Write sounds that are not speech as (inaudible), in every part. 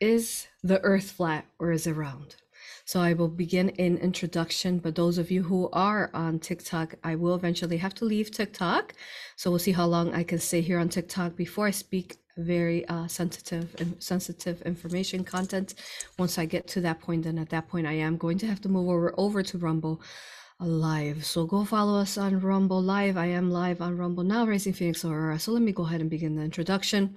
is the earth flat or is it round? So I will begin in introduction, but those of you who are on TikTok, I will eventually have to leave TikTok. So we'll see how long I can stay here on TikTok before I speak very uh, sensitive and sensitive information content. Once I get to that point, then at that point I am going to have to move over over to Rumble live. So go follow us on Rumble live. I am live on Rumble now, Rising Phoenix Aurora. So let me go ahead and begin the introduction.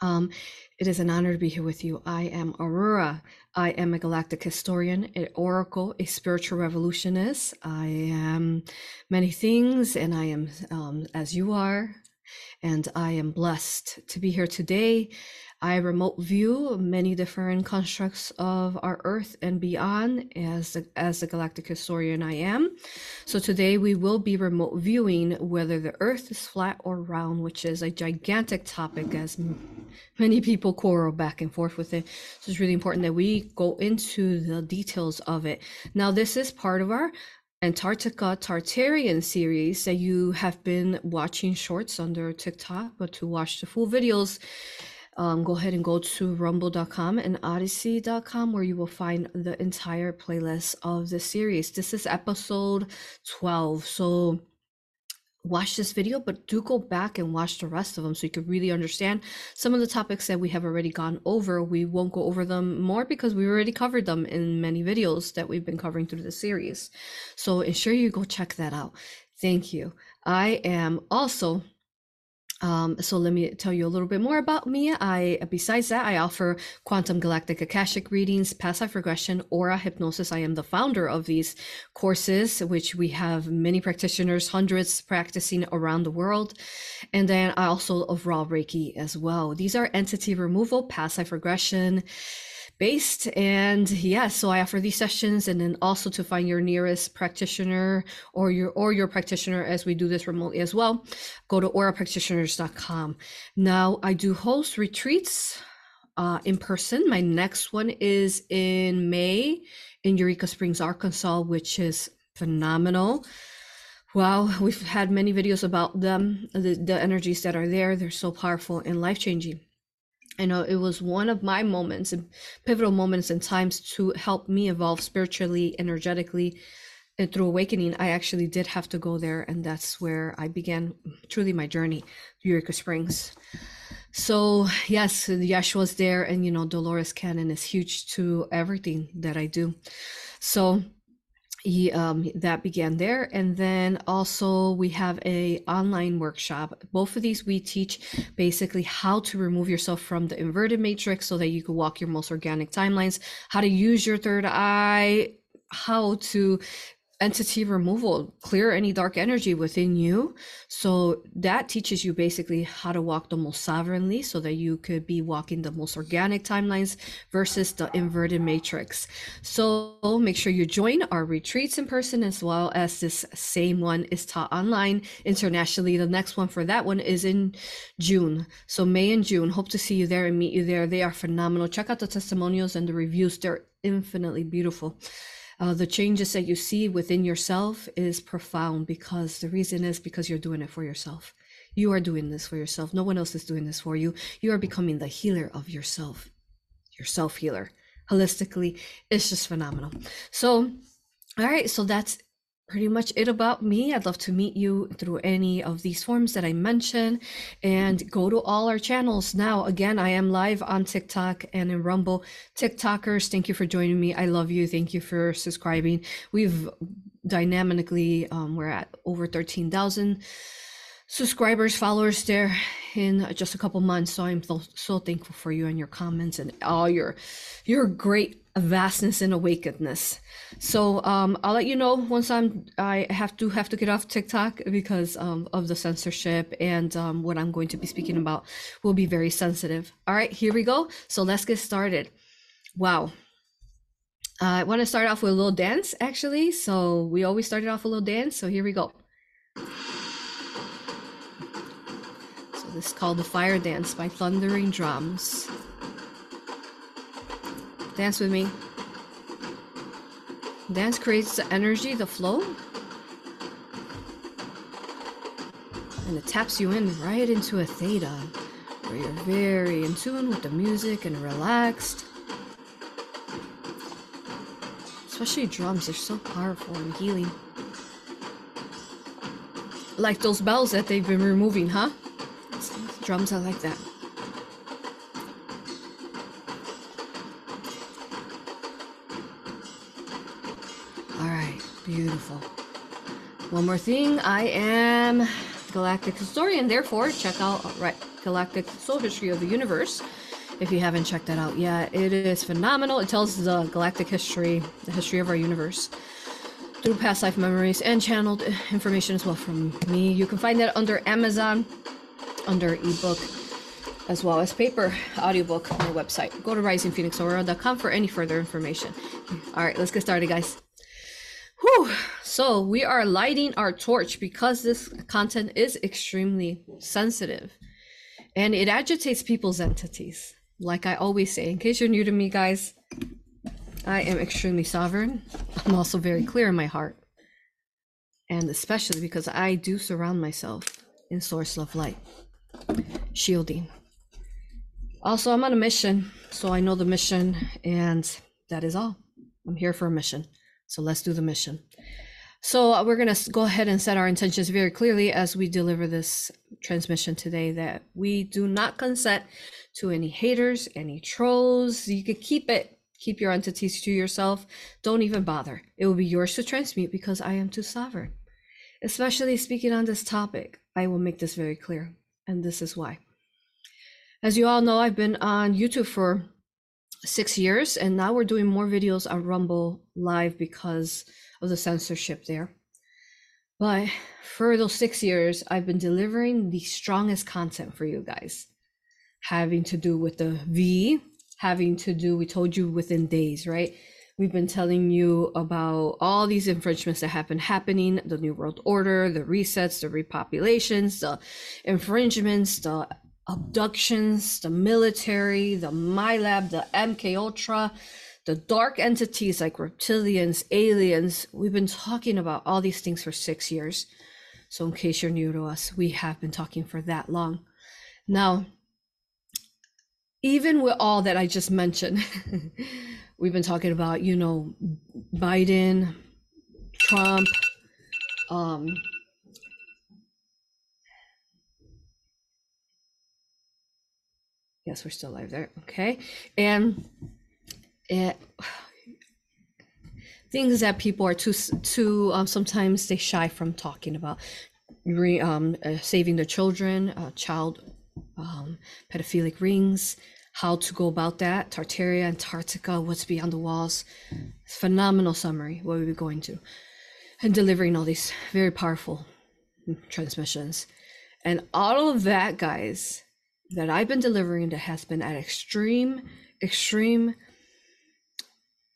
Um, it is an honor to be here with you. I am Aurora. I am a galactic historian, an oracle, a spiritual revolutionist. I am many things, and I am um, as you are, and I am blessed to be here today I remote view many different constructs of our Earth and beyond as a, as a galactic historian I am. So today we will be remote viewing whether the Earth is flat or round, which is a gigantic topic as many people quarrel back and forth with it. So it's really important that we go into the details of it. Now this is part of our Antarctica Tartarian series that you have been watching shorts under TikTok, but to watch the full videos, um, go ahead and go to rumble.com and odysee.com where you will find the entire playlist of the series. This is episode 12. So watch this video, but do go back and watch the rest of them so you can really understand some of the topics that we have already gone over. We won't go over them more because we already covered them in many videos that we've been covering through the series. So ensure you go check that out. Thank you. I am also um, so let me tell you a little bit more about me. I, besides that, I offer quantum galactic akashic readings, past life regression, aura hypnosis. I am the founder of these courses, which we have many practitioners, hundreds practicing around the world. And then I also of raw Reiki as well. These are entity removal, past life regression, based. And yeah, so I offer these sessions and then also to find your nearest practitioner or your or your practitioner as we do this remotely as well, go to aurapractitioners.com. Now I do host retreats uh, in person. My next one is in May in Eureka Springs, Arkansas, which is phenomenal. Wow, we've had many videos about them, the, the energies that are there. They're so powerful and life changing. I know it was one of my moments and pivotal moments and times to help me evolve spiritually, energetically, and through awakening. I actually did have to go there, and that's where I began truly my journey, Eureka Springs. So yes, Yeshua's there, and you know Dolores Cannon is huge to everything that I do. So he, um, that began there. And then also we have a online workshop. Both of these we teach basically how to remove yourself from the inverted matrix so that you can walk your most organic timelines how to use your third eye how to entity removal, clear any dark energy within you. So that teaches you basically how to walk the most sovereignly so that you could be walking the most organic timelines versus the inverted matrix. So make sure you join our retreats in person as well as this same one is taught online internationally. The next one for that one is in June. So May and June. Hope to see you there and meet you there. They are phenomenal. Check out the testimonials and the reviews. They're infinitely beautiful uh, the changes that you see within yourself is profound because the reason is because you're doing it for yourself. You are doing this for yourself. No one else is doing this for you. You are becoming the healer of yourself, your self healer. Holistically, it's just phenomenal. So, all right, so that's pretty much it about me. I'd love to meet you through any of these forms that I mentioned and go to all our channels. Now, again, I am live on TikTok and in Rumble. TikTokers, thank you for joining me. I love you. Thank you for subscribing. We've dynamically, um, we're at over 13,000 subscribers, followers there in just a couple months. So I'm so, thankful for you and your comments and all your, your great vastness and awakenedness. So um, I'll let you know once I'm I have to have to get off TikTok because um, of the censorship and um, what I'm going to be speaking about will be very sensitive. All right, here we go. So let's get started. Wow. Uh, I want to start off with a little dance actually. So we always started off a little dance. So here we go. So this is called the Fire Dance by Thundering Drums. Dance with me. Dance creates the energy, the flow. And it taps you in right into a theta. where you're very in tune with the music and relaxed. Especially drums, they're so powerful and healing. Like those bells that they've been removing, huh? Drums are like that. Beautiful. One more thing, I am Galactic Historian, therefore check out oh, right Galactic Soul History of the Universe if you haven't checked that out yet. It is phenomenal. It tells the galactic history, the history of our universe through past life memories and channeled information as well from me. You can find that under Amazon, under ebook, as well as paper audiobook on the website. Go to risingphoenixaurora.com for any further information. All right, let's get started, guys. Whew. So we are lighting our torch because this content is extremely sensitive and it agitates people's entities. Like I always say, in case you're new to me, guys, I am extremely sovereign. I'm also very clear in my heart. And especially because I do surround myself in source love light, shielding. Also, I'm on a mission, so I know the mission, and that is all. I'm here for a mission. So let's do the mission. So uh, we're going to go ahead and set our intentions very clearly as we deliver this transmission today that we do not consent to any haters, any trolls. You could keep it, keep your entities to yourself. Don't even bother. It will be yours to transmute because I am too sovereign. Especially speaking on this topic, I will make this very clear. And this is why. As you all know, I've been on YouTube for six years, and now we're doing more videos on Rumble Live because of the censorship there. But for those six years, I've been delivering the strongest content for you guys, having to do with the V, having to do, we told you within days, right? We've been telling you about all these infringements that have been happening the New World Order, the resets, the repopulations, the infringements, the abductions, the military, the MILAB, the MK Ultra, the dark entities like reptilians, aliens. We've been talking about all these things for six years. So, in case you're new to us, we have been talking for that long. Now, even with all that I just mentioned, (laughs) we've been talking about, you know, Biden, Trump, um, yes, we're still live there. Okay. And it, (sighs) things that people are too too um, sometimes they shy from talking about re, um, uh, saving their children uh, child um, pedophilic rings how to go about that tartaria antarctica what's beyond the walls phenomenal summary what we're going to and delivering all these very powerful transmissions and all of that guys that i've been delivering that has been at extreme extreme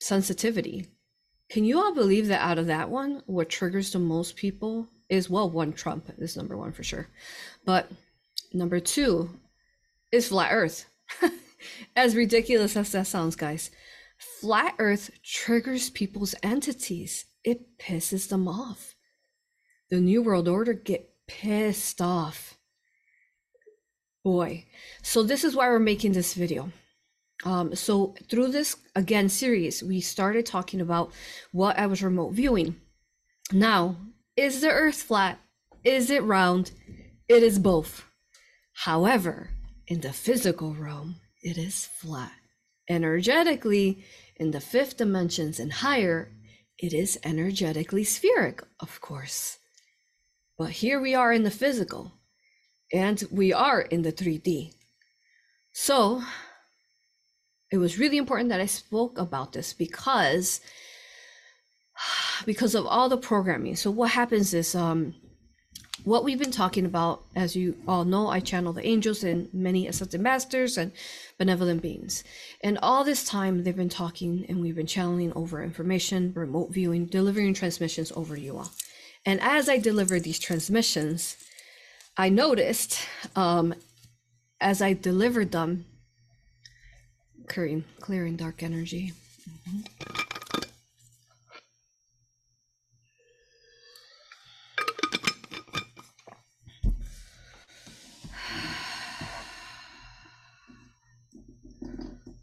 sensitivity. Can you all believe that out of that one, what triggers the most people is well, one, Trump is number one for sure. But number two is flat earth. (laughs) as ridiculous as that sounds, guys, flat earth triggers people's entities. It pisses them off. The New World Order get pissed off. Boy. So this is why we're making this video. Um, so through this again series, we started talking about what I was remote viewing. Now, is the Earth flat? Is it round? It is both. However, in the physical realm, it is flat. Energetically, in the fifth dimensions and higher, it is energetically spheric, of course. But here we are in the physical, and we are in the 3D. So, it was really important that I spoke about this because (sighs) because of all the programming. So what happens is um what we've been talking about, as you all know, I channel the angels and many ascended masters and benevolent beings. And all this time they've been talking and we've been channeling over information, remote viewing, delivering transmissions over you all. And as I deliver these transmissions, I noticed um, as I delivered them clearing, clearing dark energy. Mm-hmm.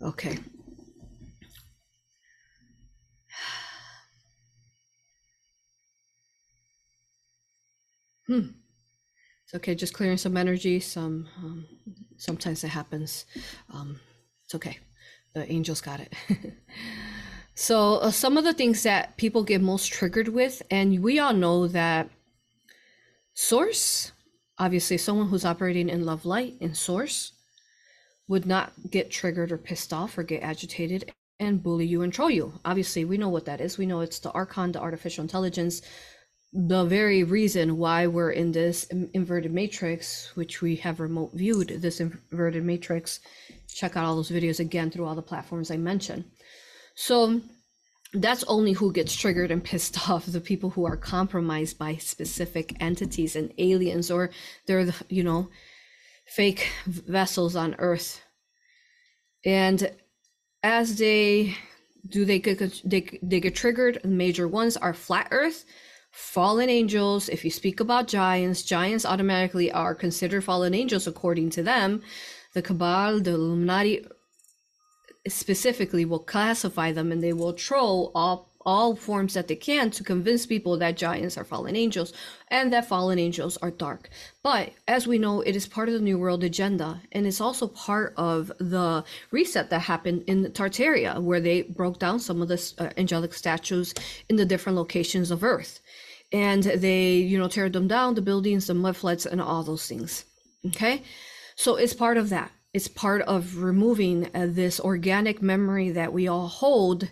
okay. Hmm. It's okay, just clearing some energy. Some um, sometimes it happens. Um, it's okay. The angels got it. (laughs) so uh, some of the things that people get most triggered with, and we all know that source, obviously, someone who's operating in love light in source would not get triggered or pissed off or get agitated and bully you and troll you. Obviously, we know what that is. We know it's the archon, the artificial intelligence, the very reason why we're in this inverted matrix, which we have remote viewed this inverted matrix. Check out all those videos again through all the platforms I mentioned. So that's only who gets triggered and pissed (laughs) off the people who are compromised by specific entities and aliens, or they're the, you know, fake vessels on Earth. And as they do, they get they, they get triggered. The major ones are flat Earth fallen angels if you speak about giants giants automatically are considered fallen angels according to them the cabal the illuminati specifically will classify them and they will troll all all forms that they can to convince people that giants are fallen angels and that fallen angels are dark. But as we know, it is part of the New World agenda and it's also part of the reset that happened in Tartaria, where they broke down some of the uh, angelic statues in the different locations of Earth and they you know tear them down the buildings the mud floods and all those things. Okay? So it's part of that. It's part of removing uh, this organic memory that we all hold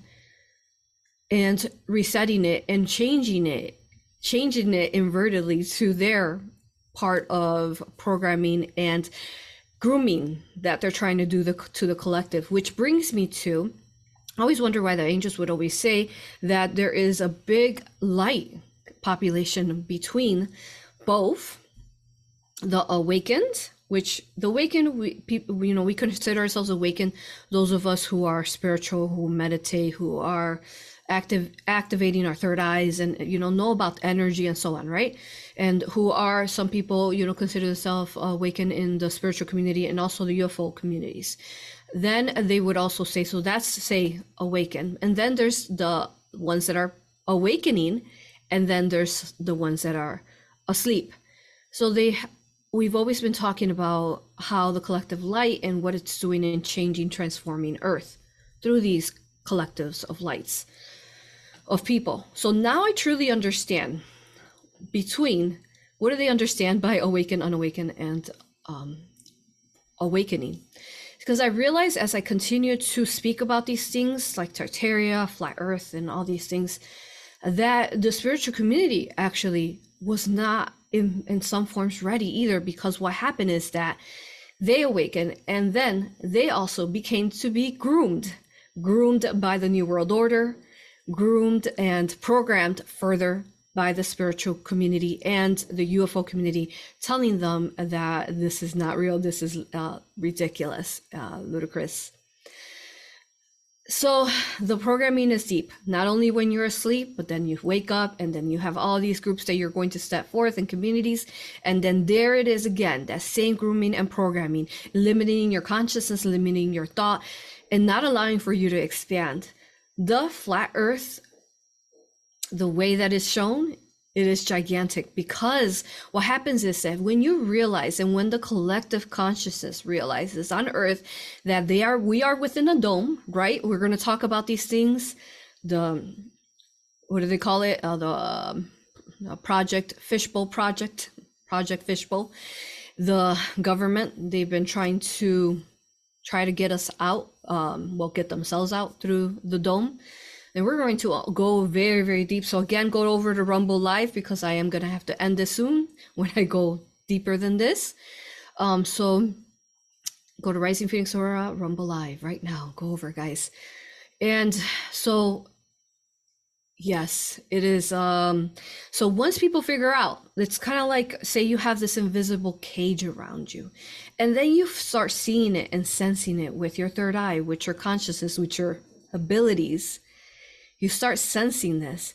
and resetting it and changing it changing it invertedly to their part of programming and grooming that they're trying to do the, to the collective which brings me to I always wonder why the angels would always say that there is a big light population between both the awakened which the awakened we people you know we consider ourselves awakened those of us who are spiritual who meditate who are active activating our third eyes and you know know about energy and so on right? And who are some people you know consider themselves awakened in the spiritual community and also the ufo communities. Then they would also say so that's say awaken and then there's the ones that are awakening and then there's the ones that are asleep. So they we've always been talking about how the collective light and what it's doing in changing transforming earth through these collectives of lights of people. So now i truly understand between what do they understand by awaken unawaken and um, awakening? Because i realize as i continue to speak about these things like tartaria flat earth and all these things that the spiritual community actually was not in, in some forms ready either because what happened is that they awakened and then they also became to be groomed groomed by the new world order groomed and programmed further by the spiritual community and the ufo community telling them that this is not real this is uh, ridiculous uh, ludicrous so the programming is deep, not only when you're asleep, but then you wake up and then you have all these groups that you're going to step forth in communities. And then there it is again, that same grooming and programming, limiting your consciousness, limiting your thought, and not allowing for you to expand. The flat earth, the way that is shown it is gigantic because what happens is that when you realize and when the collective consciousness realizes on earth that they are we are within a dome right? We're going to talk about these things. The what do they call it? Uh, the um, project fishbowl project project fishbowl. The government they've been trying to try to get us out um, well get themselves out through the dome and we're going to go very, very deep. So again, go over to Rumble Live because I am going to have to end this soon (laughs) when I go deeper than this. Um, so go to Rising Phoenix aura Rumble Live right now. Go over, guys. And so yes it is um so once people figure out it's kind of like say you have this invisible cage around you and then you start seeing it and sensing it with your third eye with your consciousness with your abilities you start sensing this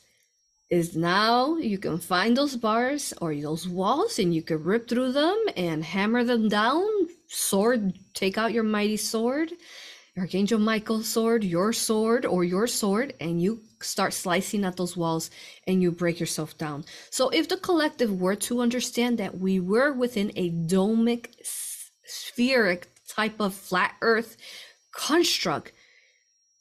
is now you can find those bars or those walls and you can rip through them and hammer them down sword take out your mighty sword Archangel Michael's sword, your sword, or your sword, and you start slicing at those walls and you break yourself down. So, if the collective were to understand that we were within a domic, spheric type of flat earth construct,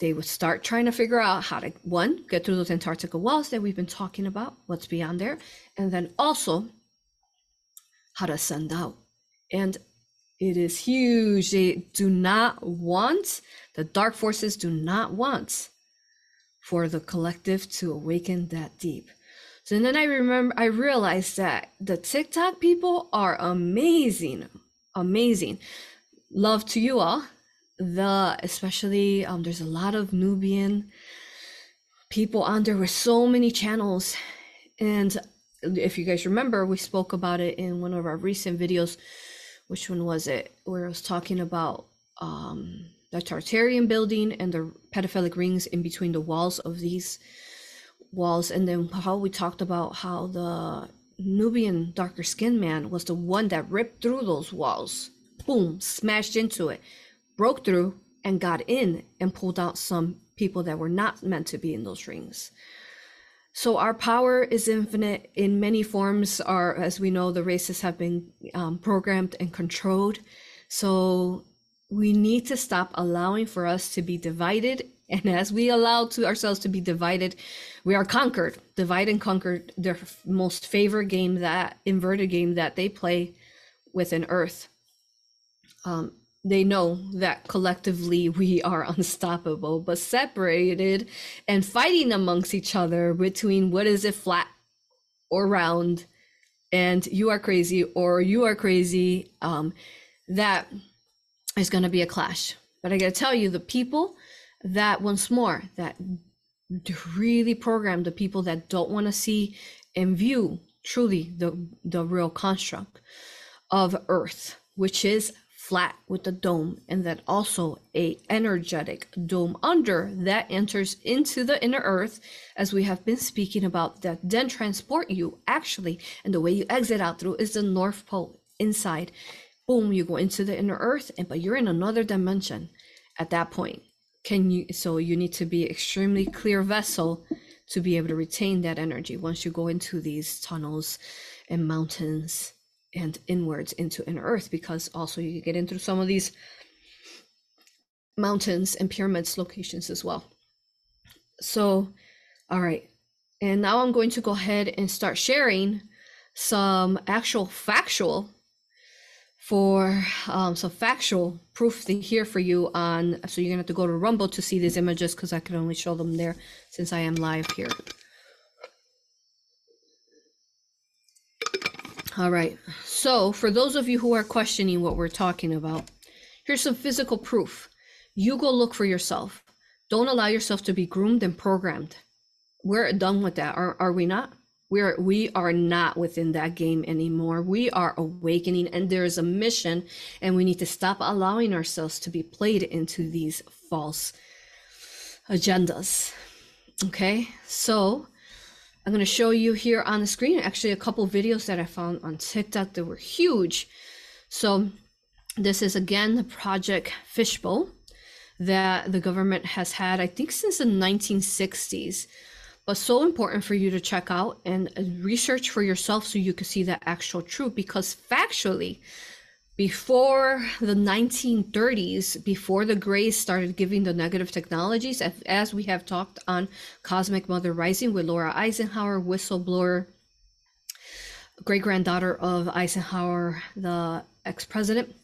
they would start trying to figure out how to, one, get through those Antarctica walls that we've been talking about, what's beyond there, and then also how to send out. And it is huge. They do not want, the dark forces do not want for the collective to awaken that deep. So then I remember, I realized that the TikTok people are amazing, amazing. Love to you all. The especially um, there's a lot of Nubian people on there with so many channels, and if you guys remember, we spoke about it in one of our recent videos. Which one was it? Where I was talking about um, the Tartarian building and the pedophilic rings in between the walls of these walls, and then how we talked about how the Nubian darker skinned man was the one that ripped through those walls, boom, smashed into it, broke through, and got in and pulled out some people that were not meant to be in those rings. So our power is infinite in many forms. Are as we know, the races have been um, programmed and controlled. So we need to stop allowing for us to be divided. (laughs) And as we allow to ourselves to be divided, we are conquered. Divide and conquer, their most favorite game, that inverted game that they play within Earth. Um, they know that collectively we are unstoppable, but separated and fighting amongst each other between what is it flat or round, and you are crazy or you are crazy, um, that is going to be a clash. But I got to tell you, the people that once more that really program the people that don't want to see and view truly the the real construct of Earth, which is flat with a dome and then also a energetic dome under that enters into the inner earth as we have been speaking about that then transport you actually and the way you exit out through is the north pole. Inside boom you go into the inner earth and but you're in another dimension at that point. Can you so you need to be extremely clear vessel to be able to retain that energy once you go into these tunnels and mountains and inwards into inner earth because also you get into some of these mountains and pyramids locations as well. So all right. And now i'm going to go ahead and start sharing some actual factual for um, some factual proof to here for you on so you're gonna have to go to rumble to see these images because i can only show them there since i am live here All right. So, for those of you who are questioning what we're talking about, here's some physical proof. You go look for yourself. Don't allow yourself to be groomed and programmed. We're done with that, are, are we not? We're we are not within that game anymore. We are awakening and there is a mission and we need to stop allowing ourselves to be played into these false agendas. Okay? So, I'm going to show you here on the screen actually a couple videos that I found on TikTok that were huge. So this is again the project Fishbowl that the government has had, I think, since the 1960s, but so important for you to check out and research for yourself so you can see the actual truth because factually, before the 1930s, before the Greys started giving the negative technologies, as we have talked on Cosmic Mother Rising with Laura Eisenhower, whistleblower, great granddaughter of Eisenhower, the ex president,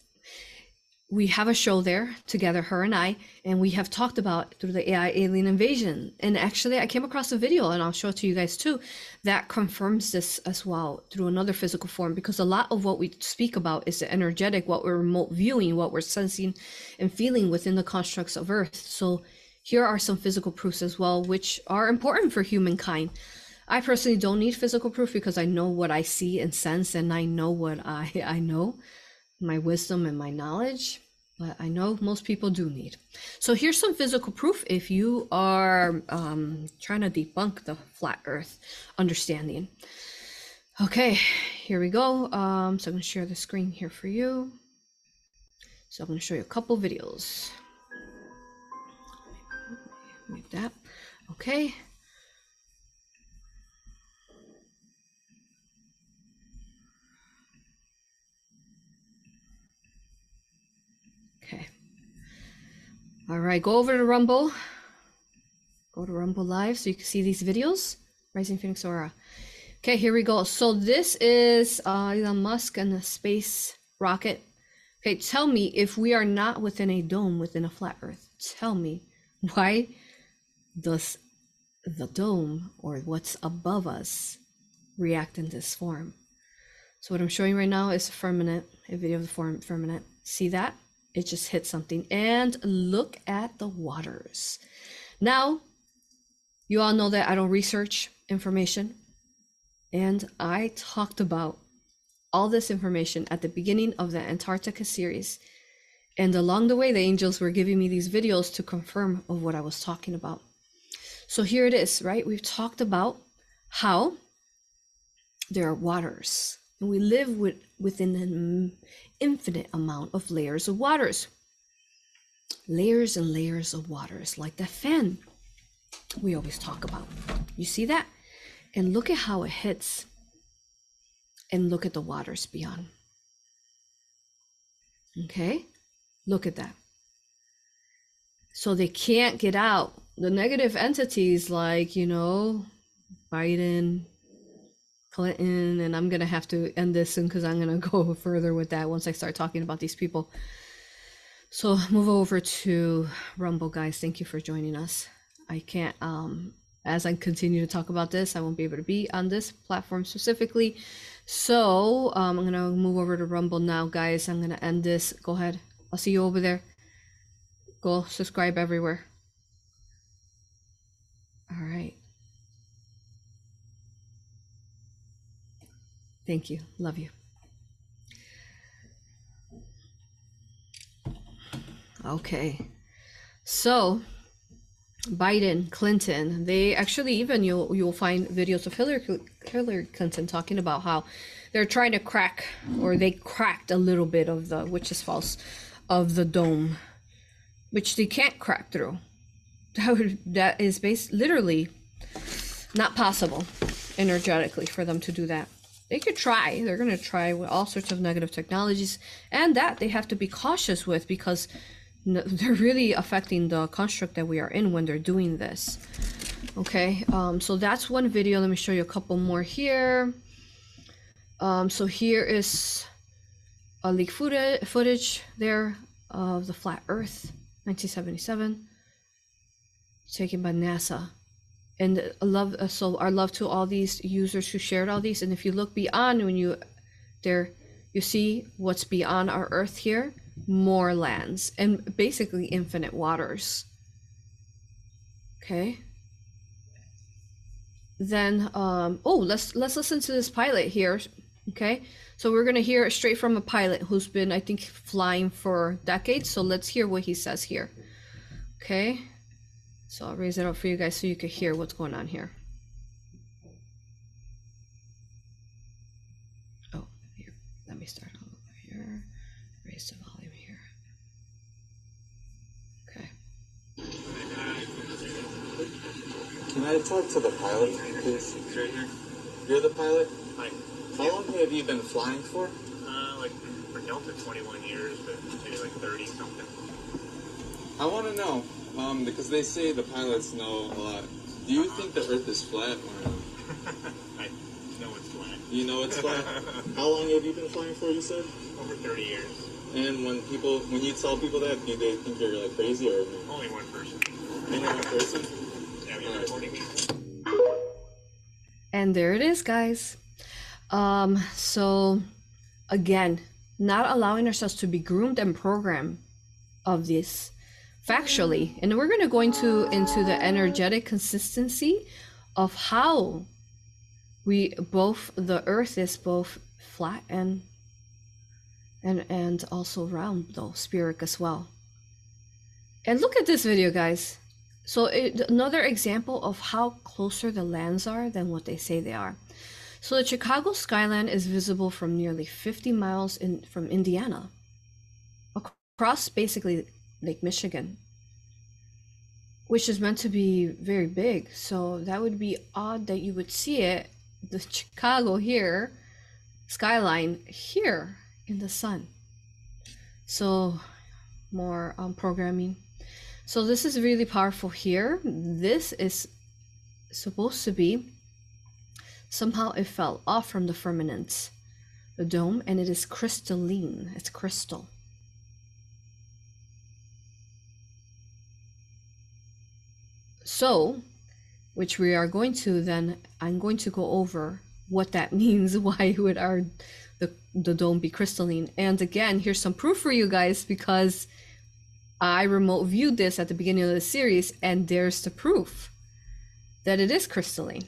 we have a show there together, her and I, and we have talked about through the AI alien invasion. And actually, I came across a video, and I'll show it to you guys too, that confirms this as well through another physical form. Because a lot of what we speak about is the energetic, what we're remote viewing, what we're sensing and feeling within the constructs of Earth. So here are some physical proofs as well, which are important for humankind. I personally don't need physical proof because I know what I see and sense, and I know what I I know my wisdom and my knowledge, but I know most people do need. So here's some physical proof if you are um, trying to debunk the flat earth understanding. Okay, here we go. Um, so I'm going to share the screen here for you. So I'm going to show you a couple videos. like that. Okay. All right, go over to Rumble. Go to Rumble Live so you can see these videos. Rising Phoenix Aura. Okay, here we go. So this is uh, Elon Musk and the space rocket. Okay, tell me if we are not within a dome within a flat Earth. Tell me why does the dome or what's above us react in this form? So what I'm showing right now is a firmament, a video of the form firmament. See that? It just hit something. And look at the waters. Now, you all know that I don't research information. And I talked about all this information at the beginning of the Antarctica series. And along the way, the angels were giving me these videos to confirm of what I was talking about. So here it is, right? We've talked about how there are waters, and we live with, within an infinite amount of layers of waters. Layers and layers of waters, like the fan we always talk about. You see that? And look at how it hits. And look at the waters beyond. Okay? Look at that. So they can't get out. The negative entities like, you know, Biden, Clinton, and I'm going to have to end this soon because I'm going (laughs) to go further with that once I start talking about these people. So move over to Rumble, guys. Thank you for joining us. I can't, um, as I continue to talk about this, I won't be able to be on this platform specifically. So um, I'm going to move over to Rumble now, guys. I'm going to end this. Go ahead. I'll see you over there. Go subscribe everywhere. All right. Thank you. Love you. Okay. So, Biden, Clinton, they actually even you'll you'll find videos of Hillary Hillary Clinton talking about how they're trying to crack or they cracked a little bit of the which is false of the dome, which they can't crack through. (laughs) That would, that is based literally not possible energetically for them to do that. They could try. They're going to try with all sorts of negative technologies, and that they have to be cautious with because (laughs) they're really affecting the construct that we are in when they're doing this. Okay, um, so that's one video. Let me show you a couple more here. Um, so here is a leak footage, footage there of the flat Earth, 1977, taken by NASA. And love, so our love to all these users who shared all these. And if you look beyond, when you there, you see what's beyond our Earth here, more lands and basically infinite waters. Okay. Then, um, oh, let's let's listen to this pilot here. Okay, so we're gonna hear it straight from a pilot who's been, I think, flying for decades. So let's hear what he says here. Okay, so I'll raise it up for you guys so you can hear what's going on here. Oh, here, let me start all over here. Raise the volume here. Okay. Can I talk to the pilot, please? Right here. You're the pilot? Hi. How long have you been flying for? Uh, like for Delta, 21 years, but maybe like 30 something. I want to know, um, because they say the pilots know a lot. Do you think the Earth is flat or (laughs) I know it's flat. you know it's flat? (laughs) How long have you been flying for? You said. Over 30 years. And when people, when you tell people that, do they think you're like crazy or Only one person. only one person? Yeah, you're recording me. And there it is, guys. Um, so again, not allowing ourselves to be groomed and programmed of this factually. And we're gonna go into into the energetic consistency of how we both the earth is both flat and and and also round though, spheric as well. And look at this video, guys. So it, another example of how closer the lands are than what they say they are. So the Chicago skyline is visible from nearly 50 miles in from Indiana, across basically Lake Michigan. which is meant to be very big. So that would be odd that you would see it, the Chicago here, skyline here in the sun. So more um, programming. So this is really powerful here. This is supposed to be somehow it fell off from the firmament, the dome, and it is crystalline. It's crystal. So, which we are going to then, I'm going to go over what that (laughs) means, why would our the, the dome be crystalline. And again, here's some proof for you guys because I remote viewed this at the beginning of the series, and there's the proof that it is crystalline.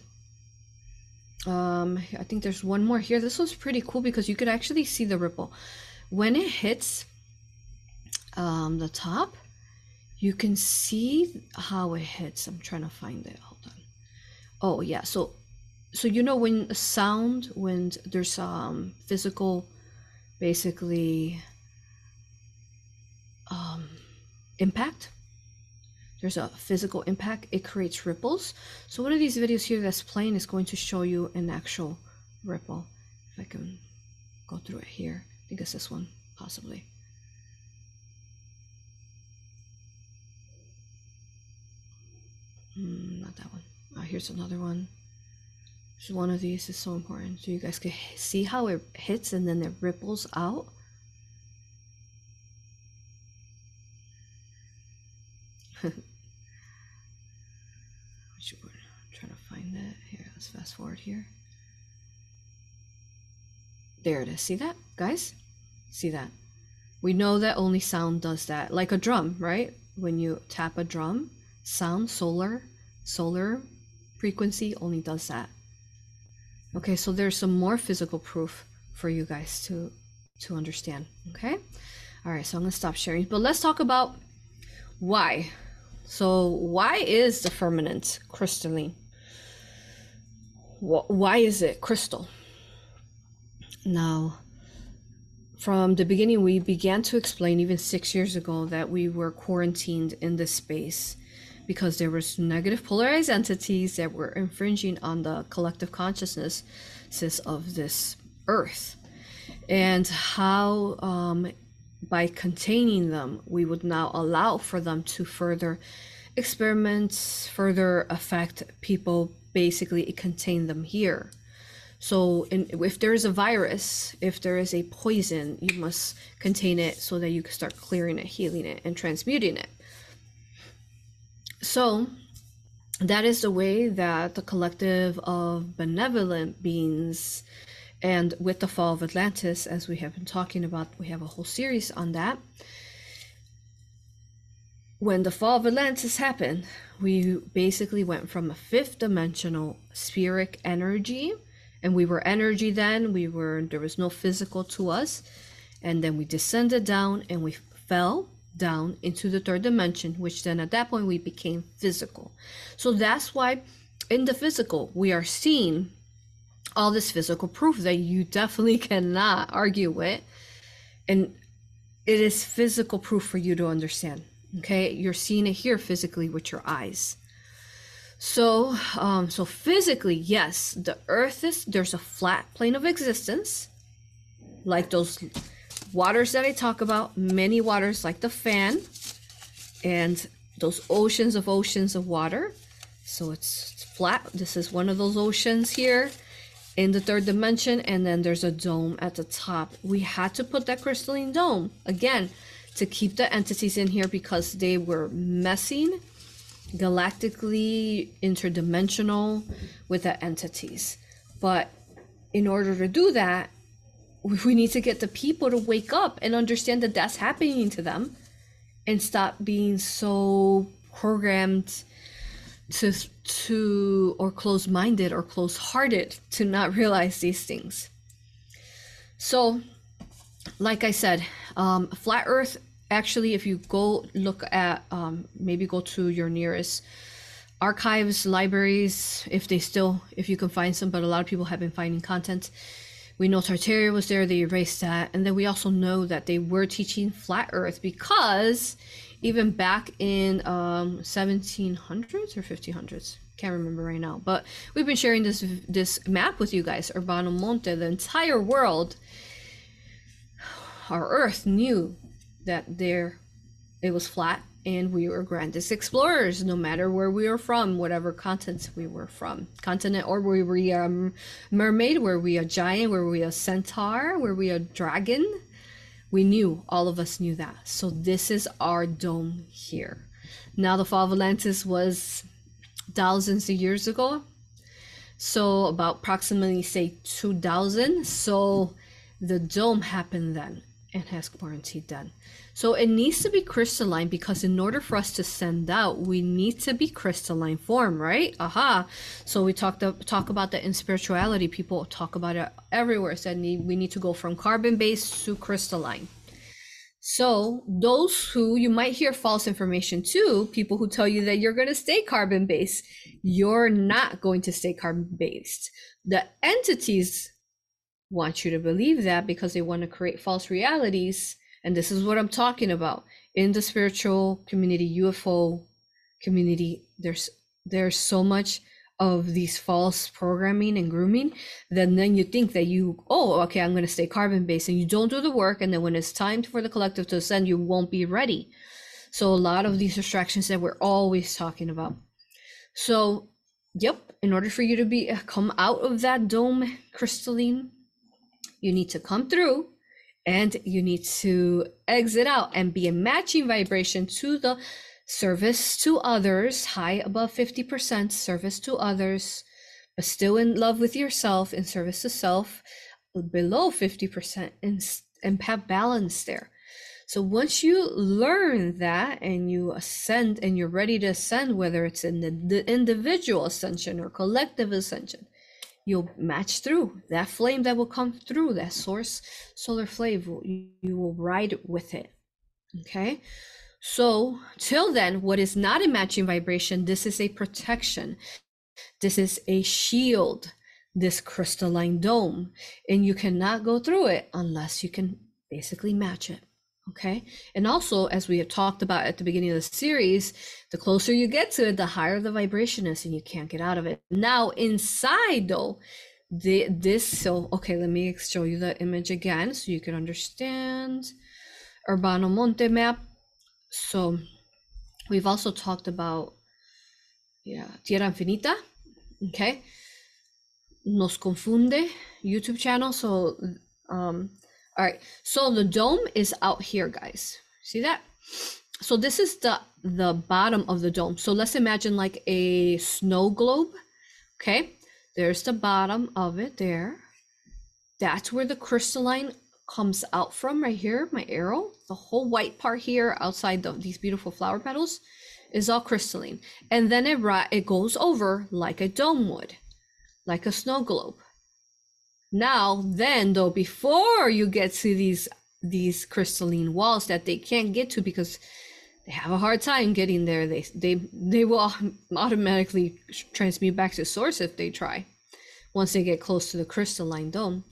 Um, I think there's one more here. This was pretty cool because you could actually see the ripple. When it hits um, the top, you can see how it hits. I'm trying to find it. Hold on. Oh yeah, so so you know when a sound when there's um physical basically um impact? There's a physical impact. It creates ripples. So one of these videos here that's playing is going to show you an actual ripple. If i can go through it here. I think it's this one possibly mm, not that one. Oh, here's another one. So one of these is so important. So you guys can see how it hits and then it ripples out? (laughs) Trying to find that. Here let's fast forward here. There it is. See that guys? See that? We know that only sound does that. Like a drum right? When you tap a drum sound solar solar frequency only does that Okay, so there's some more physical proof for you guys to to understand. Okay, all right. So I'm gonna stop sharing, but let's talk about why. So why is the firmament crystalline? Why is it crystal? Now, from the beginning, we began to explain even six years ago that we were quarantined in this space because there was negative polarized entities that were infringing on the collective consciousness of this earth. And how um, by containing them we would now allow for them to further experiment further affect people basically contain them here. So in, if there is a virus if there is a poison you must contain it so that you can start clearing it healing it and transmuting it so that is the way that the collective of benevolent beings and with the fall of Atlantis, as we have been talking about, we have a whole series on that. When the fall of Atlantis happened, we basically went from a fifth dimensional spheric energy, and we were energy then, we were there was no physical to us, and then we descended down and we fell down into the third dimension, which then at that point we became physical. So that's why in the physical we are seeing all this physical proof that you definitely (laughs) cannot argue with. And it is physical proof for you to understand. Okay, you're seeing it here physically with your eyes. So, um, so physically, yes, the earth is there's a flat plane of existence, like those waters that I talk about, many waters like the fan, and those oceans of oceans of water. So it's flat. This is one of those oceans here in the third dimension, and then there's a dome at the top. We had to put that crystalline dome again to keep the entities in here because they were messing galactically interdimensional with the entities. But in order to do that, we need to get the people to wake up and understand that that's happening to them and stop being so programmed to to or close-minded or close-hearted to not realize these things. So like i said um, flat earth actually if you go look at um, maybe go to your nearest archives libraries if they still if you can find some but a lot of people have been finding content we know Tartaria was there, they erased that. And then we also know that they were teaching flat earth because even back in um 1700s or 1500s can't remember right now but we've been sharing this this map with you guys Urbano Monte the entire world our earth knew that there it was flat and we were grandest explorers no matter where we were from whatever continent we were from. Continent or were we a um, mermaid were we a giant were we a centaur were we a dragon. We knew all of us knew that. So this is our dome here. Now the fall of atlantis was thousands of years ago. So about approximately say 2000 so the dome happened then and has quarantined then so it needs to be crystalline because in order for us to send out, we need to be crystalline form, right? Aha. So we talked talk about that in spirituality. People talk about it everywhere. Said we need to go from carbon based to crystalline. So those who you might hear false information too, people who tell you that you're going to stay carbon based, you're not going to stay carbon based. The entities want you to believe that because they want to create false realities and this is what I'm talking about. In the spiritual community, UFO community, there's there's so much of these false programming and grooming then then you think that you oh okay i'm going to stay carbon based and you don't do the work. And then when it's time for the collective to ascend you won't be ready. So a lot of these distractions that we're always talking about. So yep in order for you to be come out of that dome crystalline you need to come through and you need to exit out and be a matching vibration to the service to others, high above 50% service to others, but still in love with yourself in service to self, below 50% and, and have balance there. So once you learn that and you ascend and you're ready to ascend, whether it's in the, the individual ascension or collective ascension, you'll match through. That flame that will come through that source solar flame you, you will ride with it. Okay? So till then what is not a matching vibration this is a protection. This is a shield this crystalline dome. And you cannot go through it unless you can basically match it Okay. And also, as we have talked about at the beginning of the series, the closer you get to it, the higher the vibration is, and you can't get out of it. Now, inside though, the this so okay, let me show you the image again so you can understand. Urbano Monte map. So we've also talked about yeah, Tierra Infinita. Okay. Nos Confunde YouTube channel. So um all right, so the dome is out here, guys. See that? So this is the the bottom of the dome. So let's imagine like a snow globe. Okay, there's the bottom of it there. That's where the crystalline comes out from right here, my arrow. The whole white part here outside the, these beautiful flower petals is all crystalline. And then it, it goes over like a dome would, like a snow globe. Now, then though, before you get to these these crystalline walls that they can't get to because they have a hard time getting there, they they they will automatically transmute back to source if they try once they get close to the crystalline dome.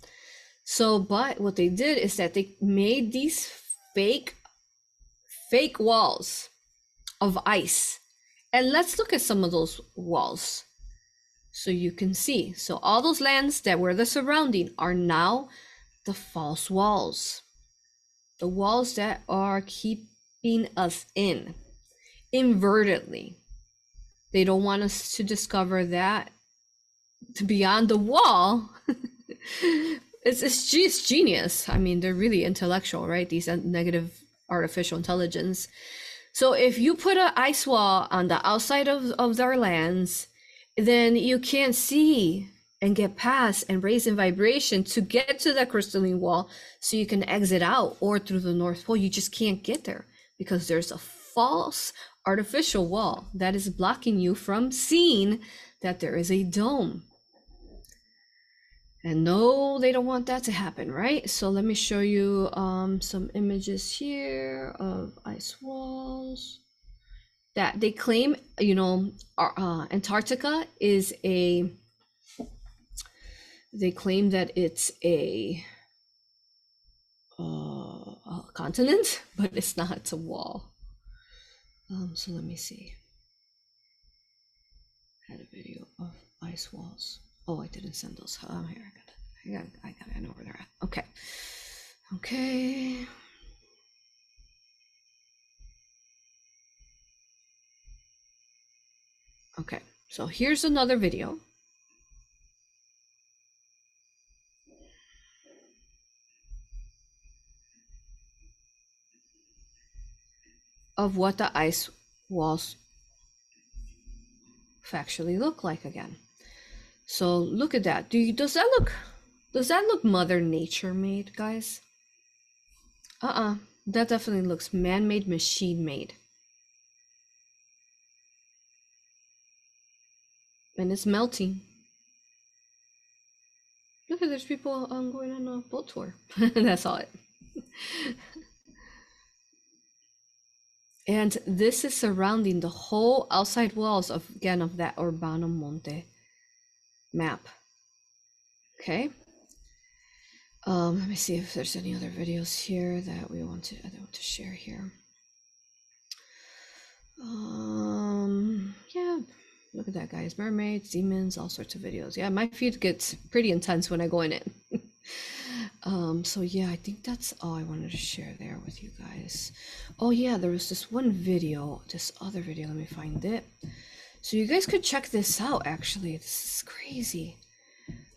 So, but what they did is that they made these fake fake walls of ice. And let's look at some of those walls so you can see. So all those lands that were the surrounding are now the false walls. The walls that are keeping us in invertedly. They don't want us to discover that to beyond the wall. (laughs) it's, it's, it's genius. I mean, they're really intellectual, right? These negative artificial intelligence. So if you put an ice wall on the outside of, of their lands, then you can't see and get past and raise in vibration to get to that crystalline wall so you can exit out or through the north pole. You just can't get there because there's a false artificial wall that is blocking you from seeing that there is a dome. And no they don't want that to happen right? So let me show you um, some images here of ice walls that they claim, you know, uh, Antarctica is a, they claim that it's a, uh, a continent, (laughs) but it's not, it's a wall. Um, so let me see. I Had a video of ice walls. Oh, I didn't send those. Oh, here I got it. I got, I got it. I know where they're at. Okay. Okay. Okay. So here's another video. of what the ice walls factually look like again. So look at that. Do you does that look does that look mother nature made, guys? Uh-uh. That definitely looks man-made, machine-made. And it's melting. Look at there's people um, going on a boat tour. (laughs) That's all it. (laughs) And this is surrounding the whole outside walls of again of that Urbano Monte map. Okay. Um, let me see if there's any other videos here that we want to I want to share here. Um, yeah, look at that, guys. Mermaids, demons, all sorts of videos. Yeah, my feed gets pretty intense when I go in it. (laughs) um, so yeah, I think that's all I wanted to share there with you guys. Oh yeah, there was this one video, this other video, let me find it. So you guys could check this out actually. This is crazy.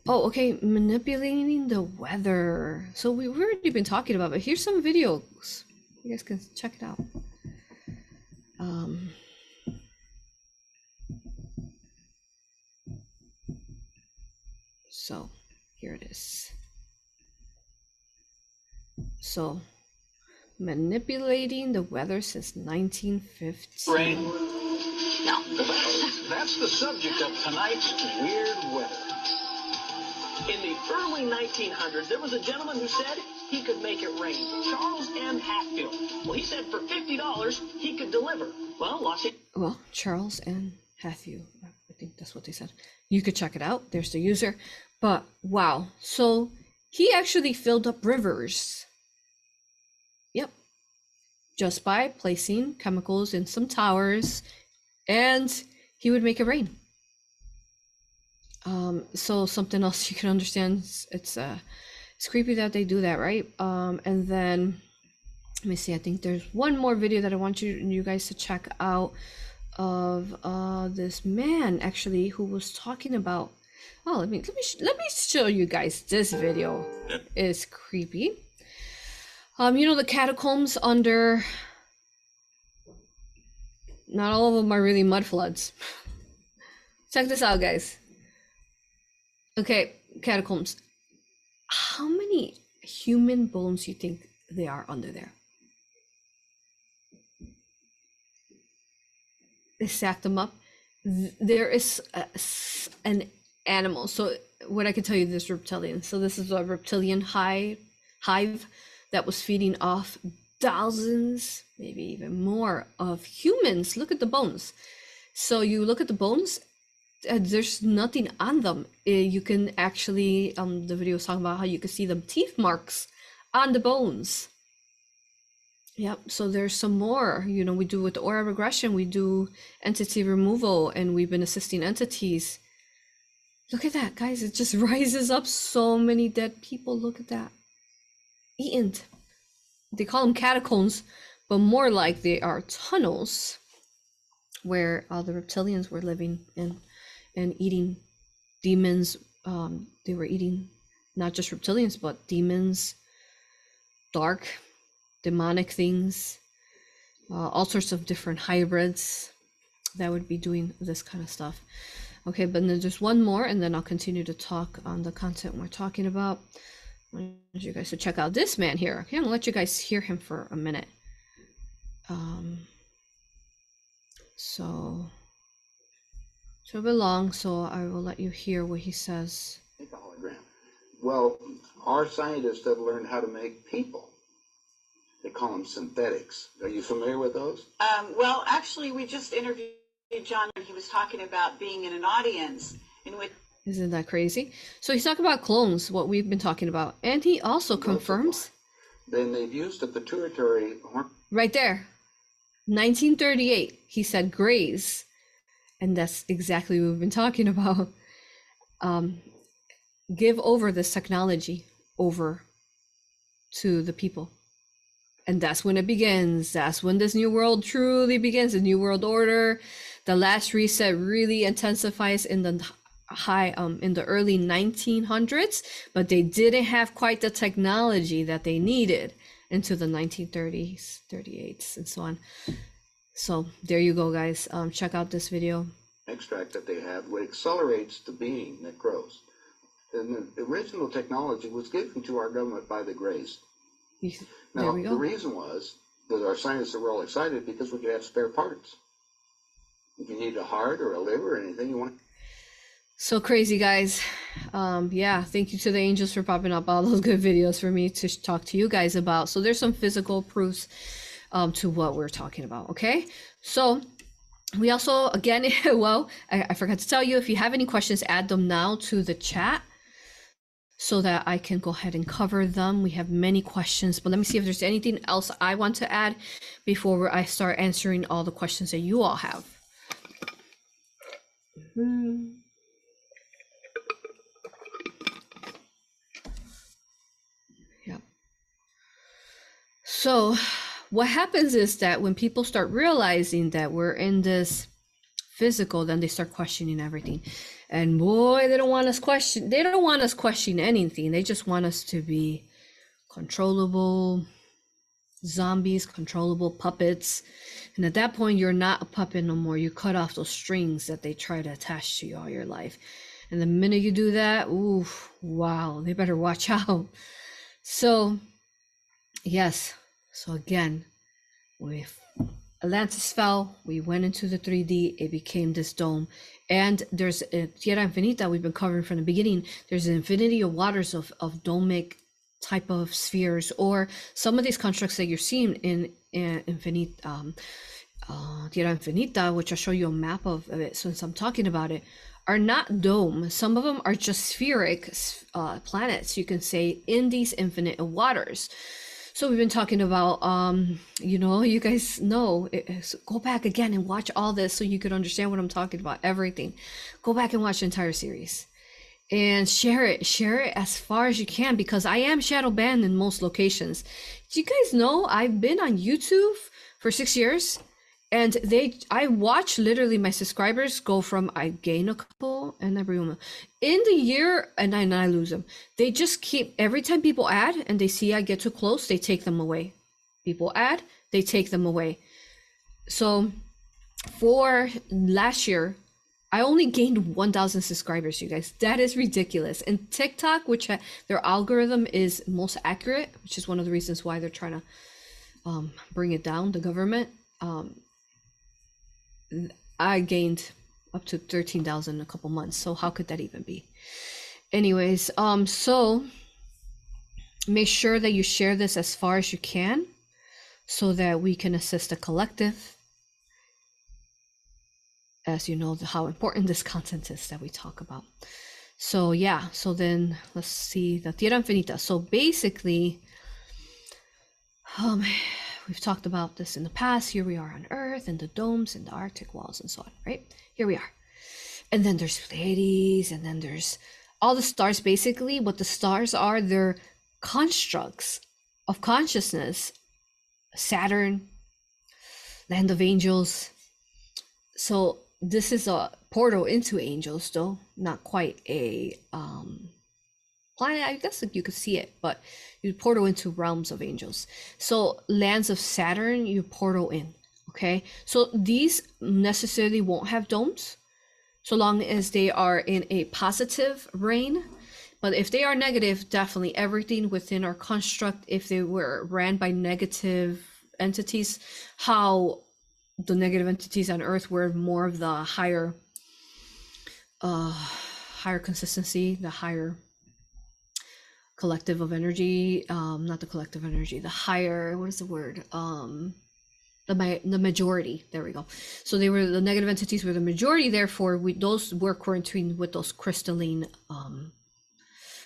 Oh, okay, manipulating the weather. So we, we've already been talking about, but here's some videos. You guys can check it out. Um, so here it is. So manipulating the weather since 1915. Rain. Now, that's, that's the subject of tonight's weird weather. In the early 1900s, there was a gentleman who said he could make it rain. Charles M. Hatfield. Well, he said for $50 he could deliver. Well, Los Well, Charles M. Hatfield. I think that's what they said. You could check it out. There's the user. But wow. So he actually filled up rivers. Yep. Just by placing chemicals in some towers and he would make it rain. Um, so something else (laughs) you can understand it's, uh it's creepy that they do that, right? Um, and then let me see, I think there's one more video that I want you you guys to check out of uh this man actually who was talking about oh let me let me let me show you guys. This video is creepy. Um you know the catacombs under not all of them are really mud floods. (laughs) Check this out guys. Okay catacombs. How many human bones you think they are under there? They stacked them up. There is a an animal. So what I can tell you, this reptilian. So this is a reptilian hive, hive that was feeding off thousands, maybe even more, of humans. Look at the bones. So you look at the bones. Uh, there's nothing on them. Uh, you can actually, um, the video was talking about how you can see the teeth marks on the bones. Yep. So there's some more. You know, we do with aura regression, we do entity removal, and we've been assisting entities. Look at that, guys. It just (laughs) rises up so many dead people. Look at that. Eaten. They call them catacombs, but more like they are tunnels where all the reptilians were living and and eating demons. Um, they were eating not just reptilians, but demons, dark demonic things, uh, all sorts of different hybrids that would be doing this kind of stuff. Okay, but then there's one more, and then I'll continue to talk on the content we're talking about. I want you guys to check out this man here. Okay, I'm gonna let you guys hear him for a minute. Um, so it's a bit long, so I will let you hear what he says. make a hologram. Well, our scientists have learned how to make people. They call them synthetics. Are you familiar with those? Um, well, actually, we just interviewed John, and he was talking about being in an audience in which Isn't that crazy? So he's talking about clones, what we've been talking about, and he also confirms Then they've used a pituitary hormone right there, 1938, he said Greys, and that's exactly what we've been talking about. Um, give over this technology over to the people. And that's when it begins. That's when this new world truly begins, the new world order. The last reset really intensifies in the high um in the early 1900s, but they didn't have quite the technology that they needed into the 1930s, 38s, and so on. So there you go, guys. Um, check out this video. extract that they have, what accelerates the being that grows. And the original technology was given to our government by the Greys. Now, There we the reason was that our scientists were all excited because we could have spare parts. You need a heart or a liver or anything, you want So crazy, guys. Um, yeah, thank you to the angels for popping up all those good videos for me to talk to you guys about. So there's some physical proofs um, to what we're talking about. Okay, so we also again, (laughs) well, I, I forgot to tell you if you have any questions, add them now to the chat so that I can go ahead and cover them. We have many questions, but let me see if there's anything else I want to add before I start answering all the questions that you all have. Hmm. Yep. So, what happens is that when people start realizing that we're in this physical, then they start questioning everything. And boy, they don't want us question they don't want us questioning anything. They just want us to be controllable zombies, controllable puppets. And at that point, you're not a puppet no more. You cut off those strings that they try to attach to you all your life. And the minute you do that, ooh, wow, they better watch (laughs) out. So, yes. So again, with Atlantis fell, we went into the 3D, it became this dome. And there's a Tierra Infinita we've been covering from the beginning. There's an infinity of waters of, of domic type of spheres, or some of these constructs that you're seeing in, in Infinite, um, uh, Tierra Infinita, which I'll show you a map of, of it since I'm talking about it, are not dome. Some of them are just spheric uh, planets, you can say, in these infinite waters. So we've been talking about, um, you know, you guys know. go back again and watch all this so you could understand what I'm talking about. Everything. Go back and watch the entire series, and share it. Share it as far as you can because I am shadow banned in most locations. Do you guys know I've been on YouTube for six years? and they i watch literally my subscribers go from i gain a couple and bring them in the year and I, and I lose them they just keep every time people add and they see i get too close they take them away people add they take them away so for last year i only gained 1000 subscribers you guys that is ridiculous and tiktok which ha- their algorithm is most accurate which is one of the reasons why they're trying to um, bring it down the government um, I gained up to 13,000 in a couple months. So how could that even be? Anyways, um so make sure that you share this as far as you can so that we can assist the collective as you know how important this content is that we talk about. So yeah, so then let's see the Tierra Infinita. So basically um we've talked about this in the past. Here we are on Earth and the domes and the Arctic walls and so on, right? Here we are. And then there's Pleiades, and then there's all the stars. Basically, what the stars are, they're constructs of consciousness. Saturn, land of angels. So this is a portal into angels, though not quite a um planet. I guess you could see it, but you portal into realms of angels. So lands of Saturn, you portal in. Okay, so these necessarily won't have domes, so long as they are in a positive reign. But if they are negative, definitely everything within our construct, if they were ran by negative entities, how the negative entities on Earth were more of the higher, uh, higher consistency, the higher collective of energy um not the collective energy the higher what is the word? Um the the majority there we go. So they were the negative entities were the majority therefore we those were quarantined with those crystalline um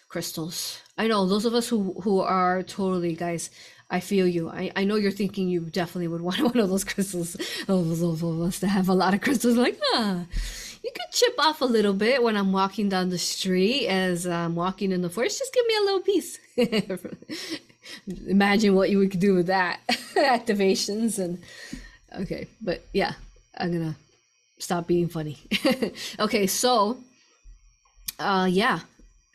crystals. I know those of us who who are totally guys I feel you. I, I know you're thinking you definitely would want (laughs) one of those crystals. Those of us that have a lot of crystals, like, ah, you could chip off a little bit when I'm walking down the street as I'm walking in the forest. Just give me a little piece. (laughs) Imagine what you would do with that (laughs) activations and okay, but yeah, I'm gonna stop being funny. okay, so uh yeah.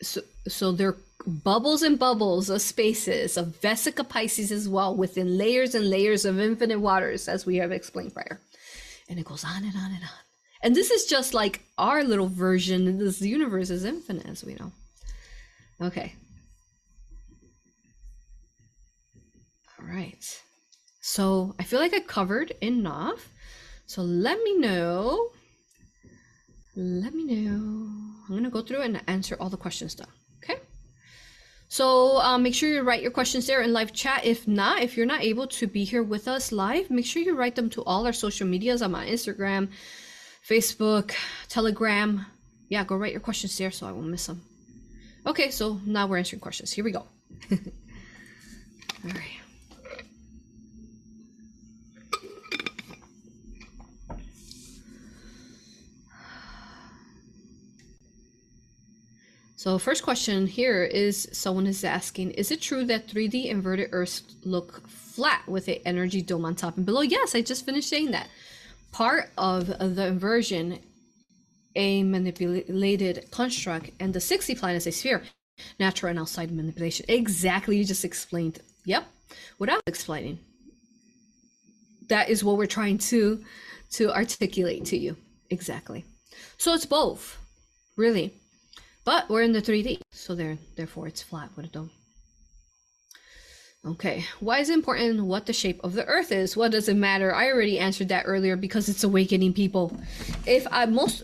So so they're bubbles and bubbles of spaces of Vesica Pisces as well within layers and layers of infinite waters as we have explained prior. And it goes on and on and on. And this is just like our little version. This universe is infinite as we know. Okay. All right. So I feel like I covered enough. So let me know. Let me know. I'm going to go through and answer all the questions though. So um, make sure you write your questions there in live chat. If not, if you're not able to be here with us live, make sure you write them to all our social medias. On Instagram, Facebook, Telegram. Yeah, go write your questions there so I won't miss them. Okay, so now we're answering questions. Here we go. (laughs) all right. So first question here is someone is asking, is it true that 3D inverted Earths look flat with an energy dome on top and below? Yes, I just finished saying that. Part of the inversion, a manipulated construct, and the 60 planet is a sphere, natural and outside manipulation. Exactly, you just explained. Yep, was explaining. That is what we're trying to to articulate to you. Exactly. So it's both, really. But we're in the 3D, so there, therefore it's flat with a dome. Okay, why is it important what the shape of the earth is? What does it matter? I already answered that earlier because it's awakening people. If I most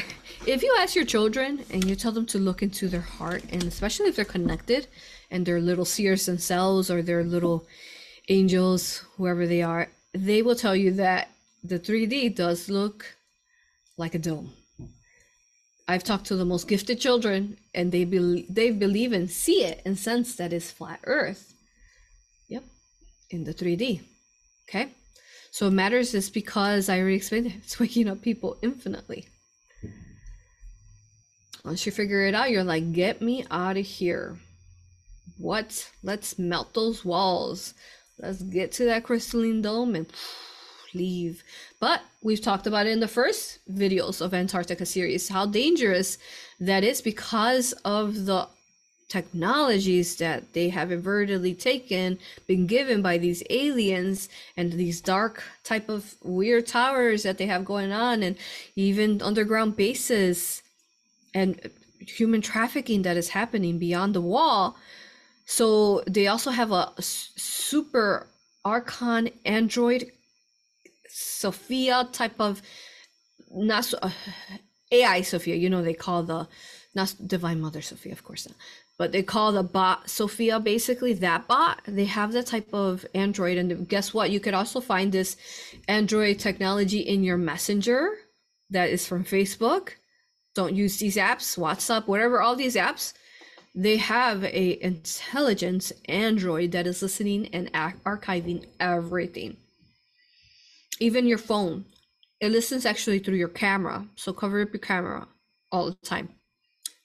(laughs) if you ask your children and you tell them to look into their heart and especially if they're connected and they're little seers themselves or they're little angels, whoever they are, they will tell you that the 3D does look like a dome. I've talked to the most gifted children, and they believe they believe and see it and sense that it's flat Earth. Yep, in the 3D. Okay, so it matters is because I already explained it. It's (laughs) waking up people infinitely. Once you figure it out, you're like, get me out of here. What? Let's melt those walls. Let's get to that crystalline dome and leave. But we've talked about it in the first videos of Antarctica series how dangerous that is because of the technologies that they have invertedly taken been given by these aliens and these dark type of weird towers that they have going on and even underground bases and human trafficking that is happening beyond the wall so they also have a super archon android Sophia type of not uh, AI Sophia. You know they call the not Divine Mother Sophia, of course, not, but they call the bot Sophia basically that bot. They have that type of Android, and guess what? You could also find this Android technology in your Messenger that is from Facebook. Don't use these apps, WhatsApp, whatever. All these apps, they have a intelligence Android that is listening and archiving everything even your phone. It listens actually through your camera. So cover up your camera all the time.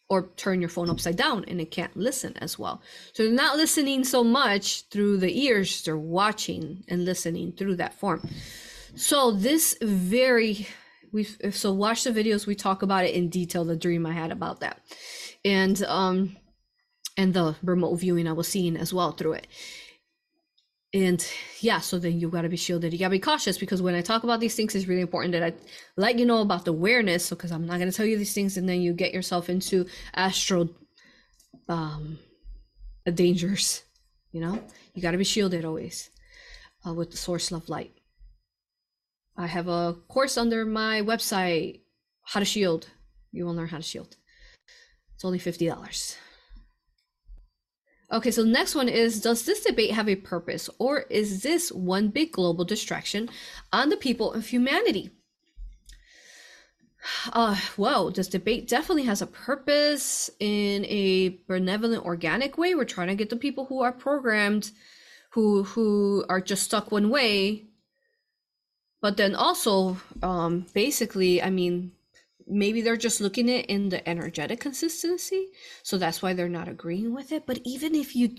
Or turn your phone upside down and it can't listen as well. So they're not listening so much through the ears. They're watching and listening through that form. So this very we so watch the videos. We talk about it in detail the dream i had about that. And um and the remote viewing i was seeing as well through it and yeah so then you got to be shielded. You got to be cautious because when i talk about these things it's really important that i let you know about the awareness so because i'm not going to tell you these things and then you get yourself into astral um dangers you know? You got to be shielded always uh, with the source of light. I have a course under my website how to shield. You will learn how to shield. It's only $50 Okay, so next one is Does this debate have a purpose, or is this one big global distraction on the people of humanity? (sighs) Uh, well, this debate definitely has a purpose in a benevolent, organic way. We're trying to get the people who are programmed, who who are just stuck one way but then also um basically i mean maybe they're just looking at it in the energetic consistency so that's why they're not agreeing with it. But even if you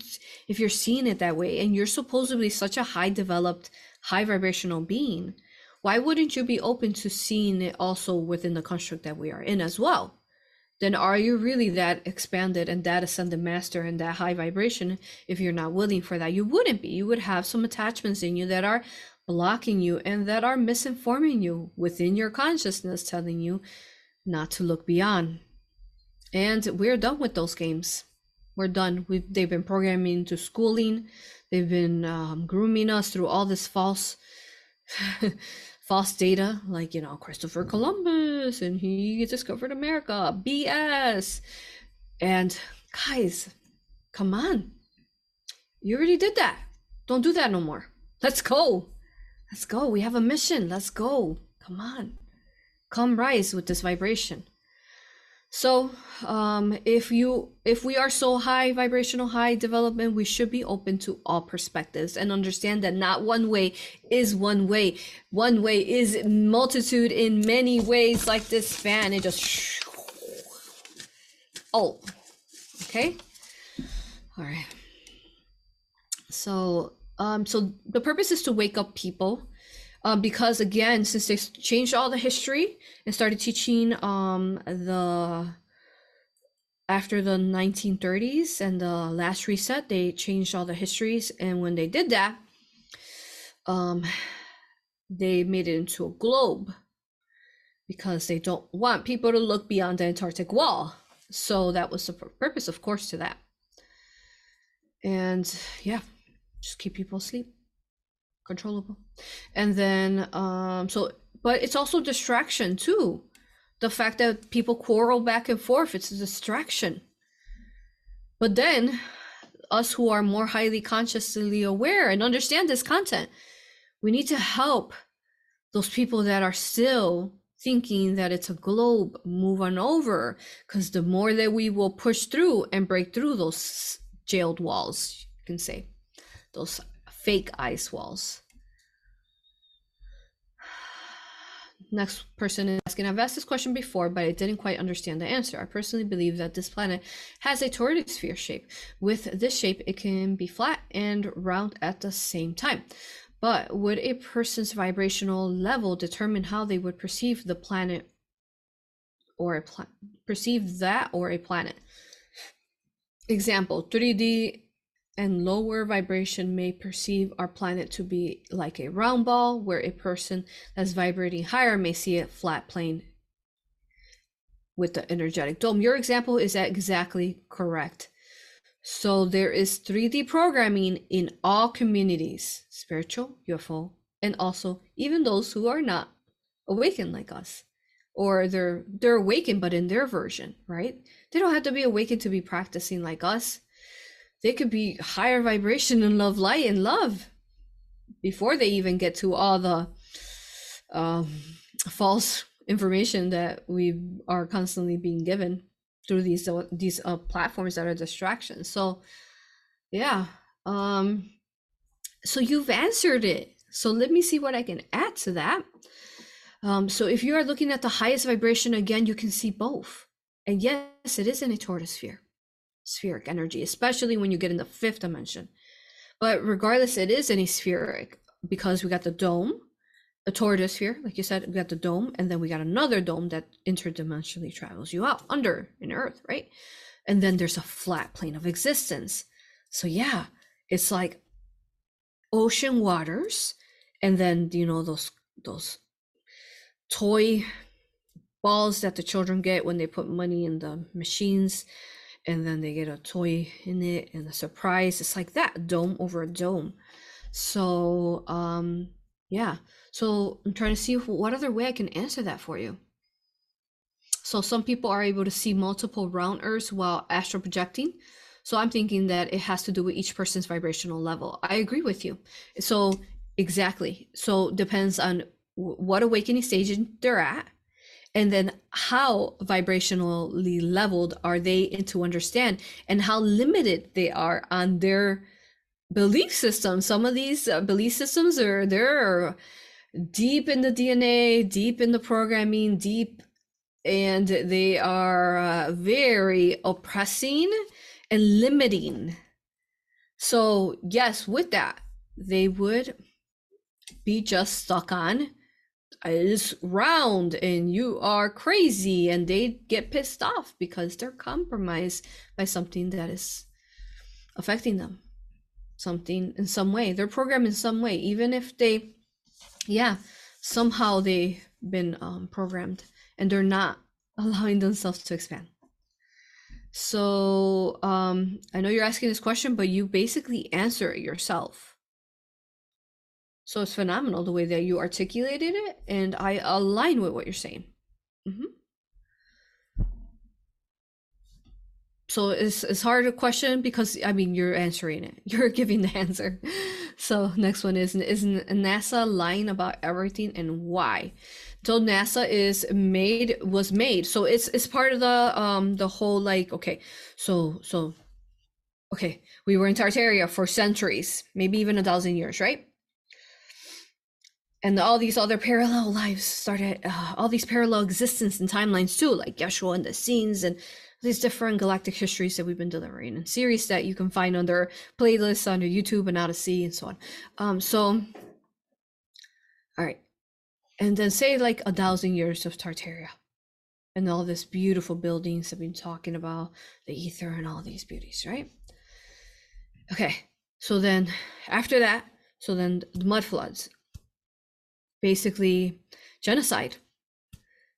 if you're seeing it that way and you're supposedly such a high developed high vibrational being why wouldn't you be open to seeing it also within the construct that we are in as well? Then are you really that expanded and that ascended master and that high vibration? If you're not willing for that you wouldn't be. You would have some attachments in you that are blocking you and that are misinforming you within your consciousness telling you not to look beyond. And we're done with those games. We're done We've, they've been programming to schooling. They've been um, grooming us through all this false (laughs) false data like you know christopher columbus and he discovered america bs and guys come on. You already did that. Don't do that no more. Let's go. Let's go. We have a mission. Let's go. Come on come rise with this vibration. So um, if you if we are so high vibrational high development we should be open to all perspectives and understand that not one way is one way. One way is multitude in many ways like this fan. It just oh okay. All right. So um so the purpose is to wake up people um, because again, since they changed all the history and started teaching um, the after the 1930s and the last reset, they changed all the histories. And when they did that, um, they made it into a globe because they don't want people to look beyond the Antarctic wall. So that was the purpose, of course, to that. And yeah, just keep people asleep controllable. And then um so but it's also distraction too. The fact that people quarrel back and forth it's a distraction. But then us who are more highly consciously aware and understand this content we need to help those people that are still thinking that it's a globe move on over. Because the more that we will push through and break through those jailed walls you can say. Those fake ice walls. (sighs) Next person is asking, I've asked this question before, but I didn't quite understand the answer. I personally believe that this planet has a toroidal sphere shape. With this shape, it can be flat and round at the same time. But would a person's vibrational level determine how they would perceive the planet or a pla- perceive that or a planet? Example 3D and lower vibration may perceive our planet to be like a round ball, where a person that's vibrating higher may see a flat plane with the energetic dome. Your example is exactly correct. So there is 3D programming in all communities, spiritual, UFO, and also even those who are not awakened like us. Or they're they're awakened but in their version, right? They don't have to be awakened to be practicing like us they could be higher vibration and love light and love before they even get to all the um, false information that we are constantly being given through these uh, these uh, platforms that are distractions. So yeah um so you've answered it. So let me see what i can add to that. Um so if you are looking at the highest vibration again you can see both. And yes it is in a tortoise sphere spheric energy, especially when you get in the fifth dimension. But regardless, it is any spheric because we got the dome, a tortoise sphere, like you said, we got the dome, and then we got another dome that interdimensionally travels you out under in Earth, right? And then there's a flat plane of existence. So yeah, it's like ocean waters, and then you know those those toy balls that the children get when they put money in the machines and then they get a toy in it and a surprise. It's like that dome over a dome. So um yeah. So i'm trying to see if, what other way i can answer that for you. So some people are able to see multiple round earths while astral projecting. So i'm thinking that it has to do with each person's vibrational level. I agree with you. So exactly. So depends on what awakening stage they're at and then how vibrationally leveled are they into understand and how limited they are on their belief systems. Some of these uh, belief systems are they're deep in the DNA, deep in the programming, deep, and they are uh, very oppressing and limiting. So, yes, with that, they would be just stuck on is round and you are crazy and they get pissed off because they're compromised by something that is affecting them. Something in some way. They're programmed in some way. Even if they yeah somehow they've been um, programmed and they're not (laughs) allowing themselves to expand. So um, i know you're asking this question but you basically answer it yourself so it's phenomenal the way that you articulated it, and I align with what you're saying. hmm So it's it's hard to question because I mean you're answering it. (laughs) You're giving the answer. (laughs) So next one is is NASA lying about everything and why? So NASA is made was made. So it's it's part of the um the whole like okay. So so okay, we were in Tartaria for centuries, maybe even a thousand years, right? And all these other parallel lives started uh, all these parallel existence and timelines too like yeshua and the Essenes and these different galactic histories that we've been delivering and series that you can find under playlists under youtube and Odysee and so on. Um so all right. And then say like a thousand years of tartaria and all this beautiful buildings we've been talking about the ether and all these beauties right? Okay. So then after that so then the mud floods basically genocide.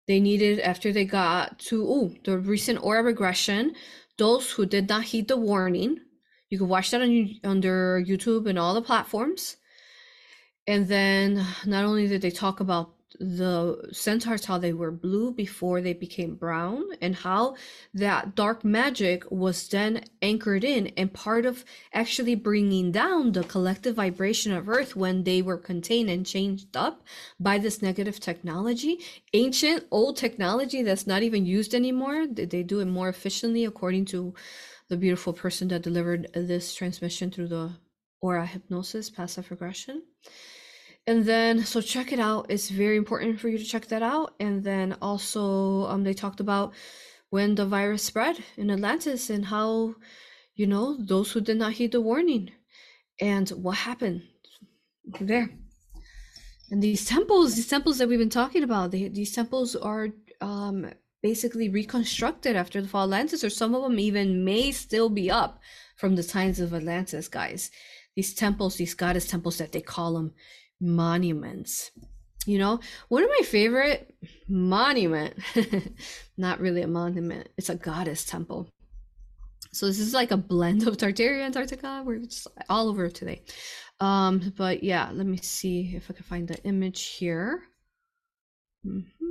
They needed, after they got to oh, the recent aura regression, those who did not heed the warning, you can watch that on under YouTube and all the platforms. And then not only did they talk about the centaurs how they were blue before they became brown and how that dark magic was then anchored in and part of actually bringing down the collective vibration of earth when they were contained and changed up by this negative technology. Ancient old technology that's not even used anymore. They do it more efficiently according to the beautiful person that delivered this transmission through the aura hypnosis passive regression and then so check it out. It's very important for you to check that out. And then also um they talked about when the virus spread in atlantis and how you know those who did not heed the warning and what happened there. And these temples these temples that we've been talking about they, these temples are um basically reconstructed after the fall of atlantis or some of them even may still be up from the times of atlantis guys. These temples these goddess temples that they call them monuments. You know, one of my favorite monument, (laughs) not really a monument, it's a goddess temple. So this is like a blend of Tartaria and Antarctica. We're just all over today. Um, but yeah, let me see if I can find the image here. Mm-hmm.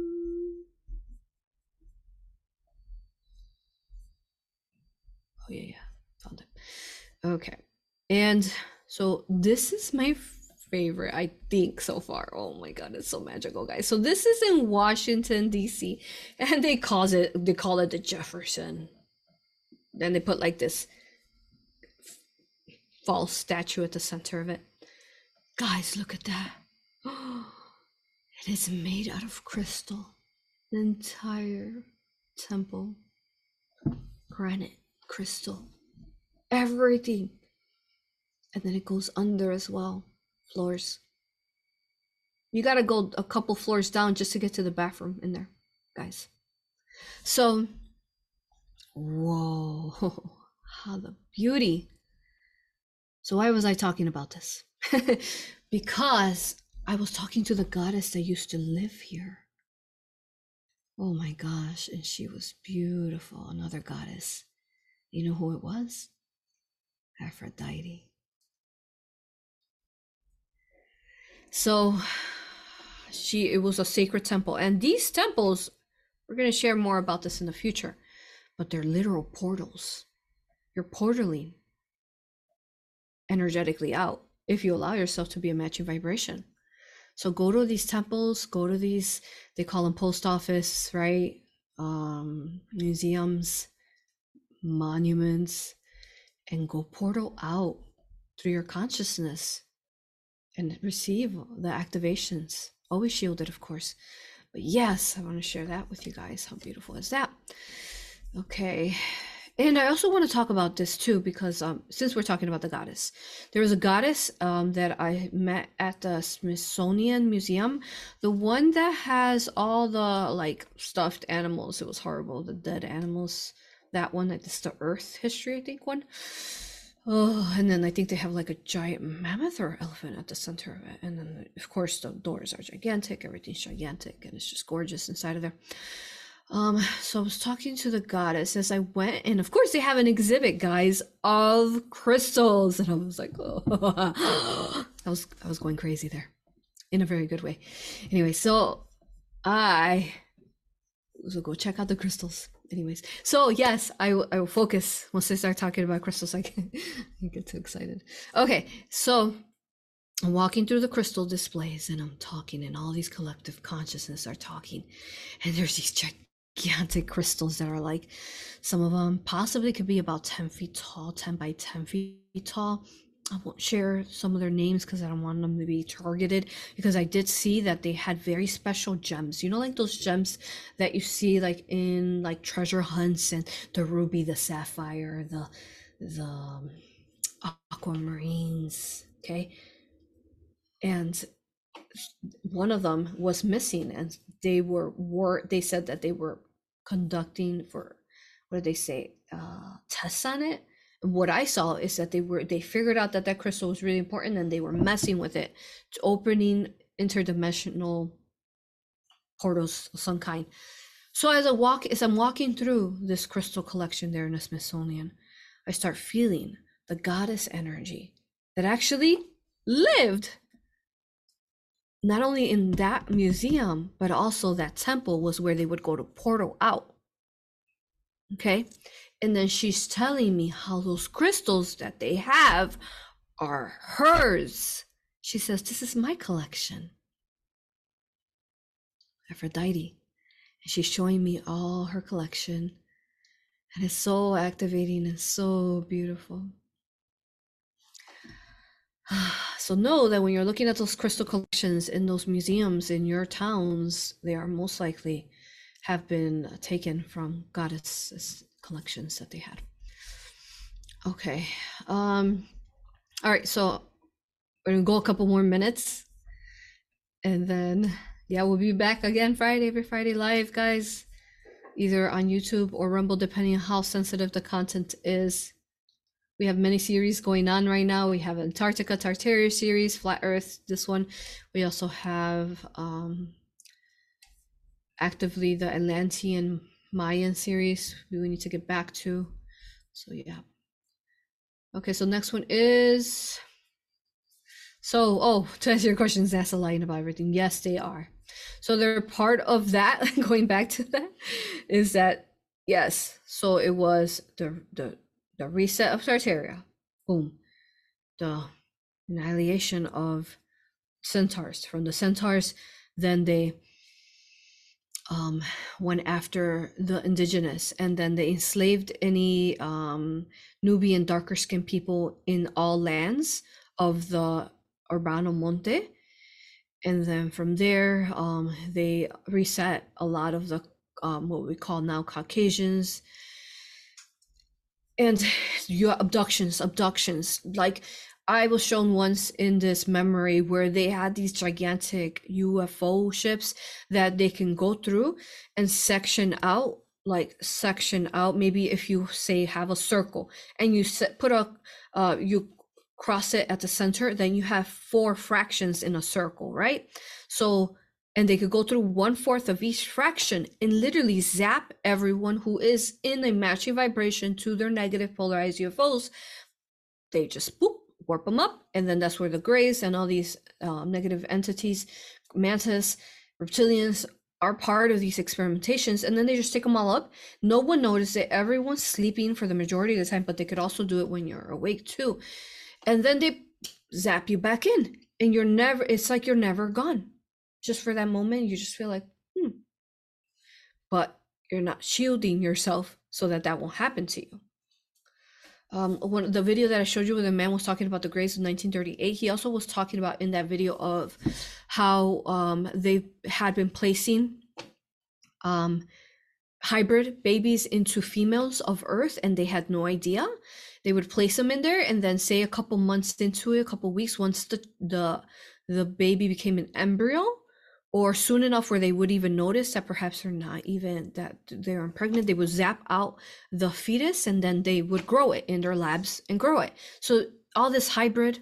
Oh yeah, yeah, found it. Okay, and so this is my favorite, I think, so far. Oh my god, it's so magical, guys. So this is in Washington, DC, (laughs) and they call it they call it the Jefferson. Then they put like this false statue at the center of it. Guys, look at that. (gasps) It is made out of crystal. The entire temple. Granite, crystal, everything. And then it goes under as well floors. You gotta go a couple floors down just to get to the bathroom in there, guys. So, whoa, (laughs) how the beauty. So, why was I talking about this? (laughs) because I was talking to the goddess that used to live here. Oh my gosh, and she was beautiful, another goddess. You know who it was? Aphrodite. So she it was a sacred temple. And these temples, we're going to share more about this in the future, but they're literal portals. You're portaling energetically out if you allow yourself to be a matching vibration. So go to these temples, go to these, they call them post office, right? Um, museums, monuments, and go portal out through your consciousness and receive the activations. Always shielded, of course. But yes, I want to share that with you guys. How beautiful is that? Okay. And I also want to talk about this too, because um, since we're talking about the goddess, there was a goddess um, that I met at the Smithsonian Museum, the one that has all the like stuffed animals. It was horrible, the dead animals. That one, like this, the Earth history, I think one. Oh, and then I think they have like a giant mammoth or elephant at the center of it. And then, of course, the doors are gigantic. Everything's gigantic, and it's just gorgeous inside of there. Um, so I was talking to the goddess as I went, and of course they have an exhibit, guys, of crystals, and I was like, oh, (laughs) I was I was going crazy there, in a very good way. Anyway, so I so go check out the crystals. Anyways, so yes, I will I will focus once I start talking about crystals. (laughs) I get too excited. Okay, so I'm walking through the crystal displays and I'm talking, and all these collective consciousness are talking, and there's these gigantic crystals that are like some of them possibly could be about 10 feet tall 10 by 10 feet tall i won't share some of their names because i don't want them to be targeted because i did see that they had very special gems. You know like those gems that you see like in like treasure hunts and the ruby the sapphire the the um, aquamarines okay? And one of them was missing and they were were they said that they were conducting for what did they say uh tests on it what i saw is that they were they figured out that that crystal was really important and they were messing with it it's opening interdimensional portals of some kind so as i walk as i'm walking through this crystal collection there in the smithsonian i start feeling the goddess energy that actually lived not only in that museum, but also that temple was where they would go to portal out. Okay. And then she's telling me how those crystals that they have are hers. She says, This is my collection. Aphrodite. And she's showing me all her collection. And it's so activating and so beautiful. (sighs) so know that when you're looking at those crystal collections in those museums in your towns, they are most likely have been taken from goddess collections that they had. Okay. Um all right, so we're gonna go a couple more minutes and then yeah, we'll be back again Friday, every Friday live, guys. Either on YouTube or Rumble, depending on how sensitive the content is. We have many series going on right now. We have Antarctica Tartaria series, Flat Earth, this one. We also have um, actively the Atlantean Mayan series we need to get back to. So yeah. Okay, so next one is so oh (laughs) to answer your questions, that's a line about everything. Yes, they are. So they're part of that, (laughs) going back to that, is that yes, so it was the the the reset of Tartaria, boom, the annihilation of centaurs. From the centaurs, then they um, went after the indigenous, and then they enslaved any um, Nubian darker skinned people in all lands of the Urbano Monte. And then from there, um, they reset a lot of the um, what we call now Caucasians, and your abductions abductions like i was shown once in this memory where they had these gigantic ufo ships that they can go through and section out like section out maybe if you say have a circle and you set, put a uh, you cross it at the center then you have four fractions in a circle right so and they could go through one fourth of each fraction and literally zap everyone who is in a matching vibration to their negative polarized UFOs. They just boop, warp them up, and then that's where the Greys and all these um, negative entities, mantis, reptilians, are part of these experimentations and then they just take them all up. No one noticed it. Everyone's sleeping for the majority of the time but they could also do it when you're awake too. And then they zap you back in and you're never it's like you're never gone. Just for that moment you just feel like hmm. But you're not shielding yourself so that that won't happen to you um one the video that I showed you where the man was talking about the graves of 1938 he also was talking about in that video of how um they had been placing um hybrid babies into females of earth and they had no idea. They would place them in there and then say a couple months into it a couple weeks once the the the baby became an embryo or soon enough where they would even notice that perhaps they're not even that they're pregnant they would zap out the fetus and then they would grow it in their labs and grow it. So all this hybrid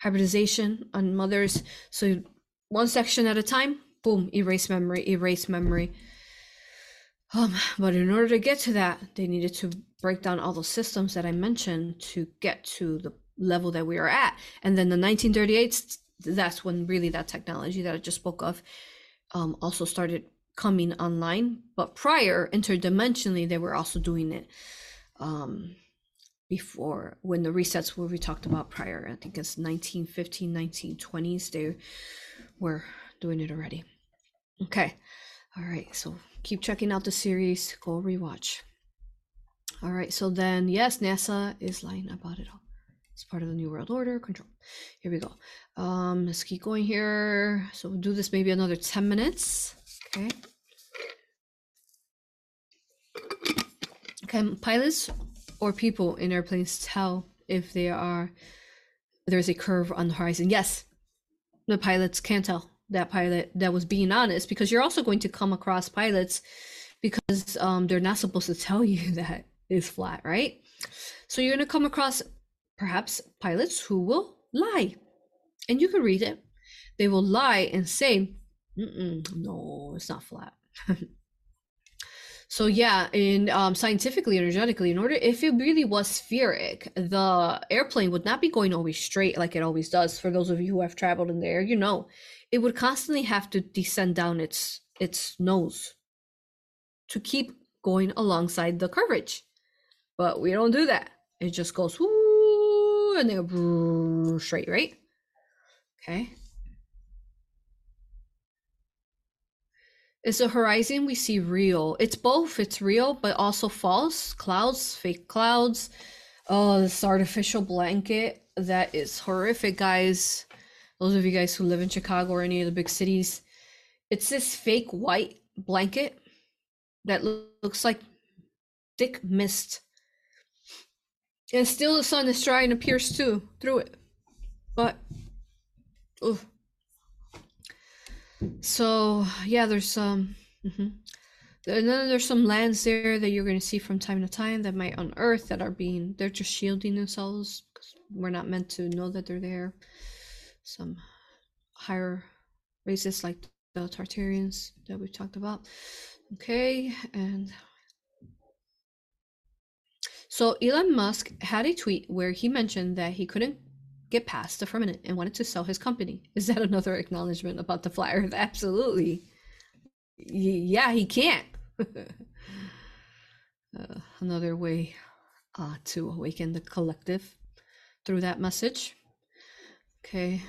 hybridization on mothers so one section at a time boom erase memory erase memory. Um, but in order to get to that they needed to break down all those systems that i mentioned to get to the level that we are at. And then the 1938 that's when really that technology that I just spoke of um, also started coming online. But prior, interdimensionally, they were also doing it um, before when the resets were we talked about prior. I think it's 1915, 1920s. They were doing it already. Okay. All right. So keep checking out the series. Go rewatch. All right. So then, yes, NASA is lying about it all. It's part of the New World Order control. Here we go. Um, let's keep going here. So we'll do this maybe another 10 minutes. Okay. Can pilots or people in airplanes tell if they are there's a curve on the horizon? Yes. The pilots can tell that pilot that was being honest because you're also going to come across pilots because um, they're not supposed to tell (laughs) you that it's flat, right? So you're going to come across perhaps pilots who will lie and you can read it. They will lie and say no it's not flat. (laughs) So yeah in um, scientifically energetically in order if it really was spheric the airplane would not be going always straight like it always does. For those of you who have traveled in the air you know it would constantly have to descend down its its nose to keep going alongside the curvature but we don't do that. It just goes whoo and then go straight right Okay. Is the horizon we see real? It's both. It's real, but also false. Clouds, fake clouds. Oh, this artificial blanket. That is horrific, guys. Those of you guys who live in Chicago or any of the big cities. It's this fake white blanket that looks like thick mist. And still the sun is trying to pierce too through it. But Oof. So yeah, there's some. Mm-hmm. And then there's some lands there that you're to see from time to time that might unearth that are being they're just shielding themselves because we're not meant to know that they're there. Some higher races like the Tartarians that we've talked about. Okay, and so Elon Musk had a tweet where he mentioned that he couldn't get past the firmament and wanted to sell his company. (laughs) Is that another acknowledgement about the flat (laughs) earth? Absolutely. Yeah, he can't. (laughs) uh, another way uh, to awaken the collective through that message. Okay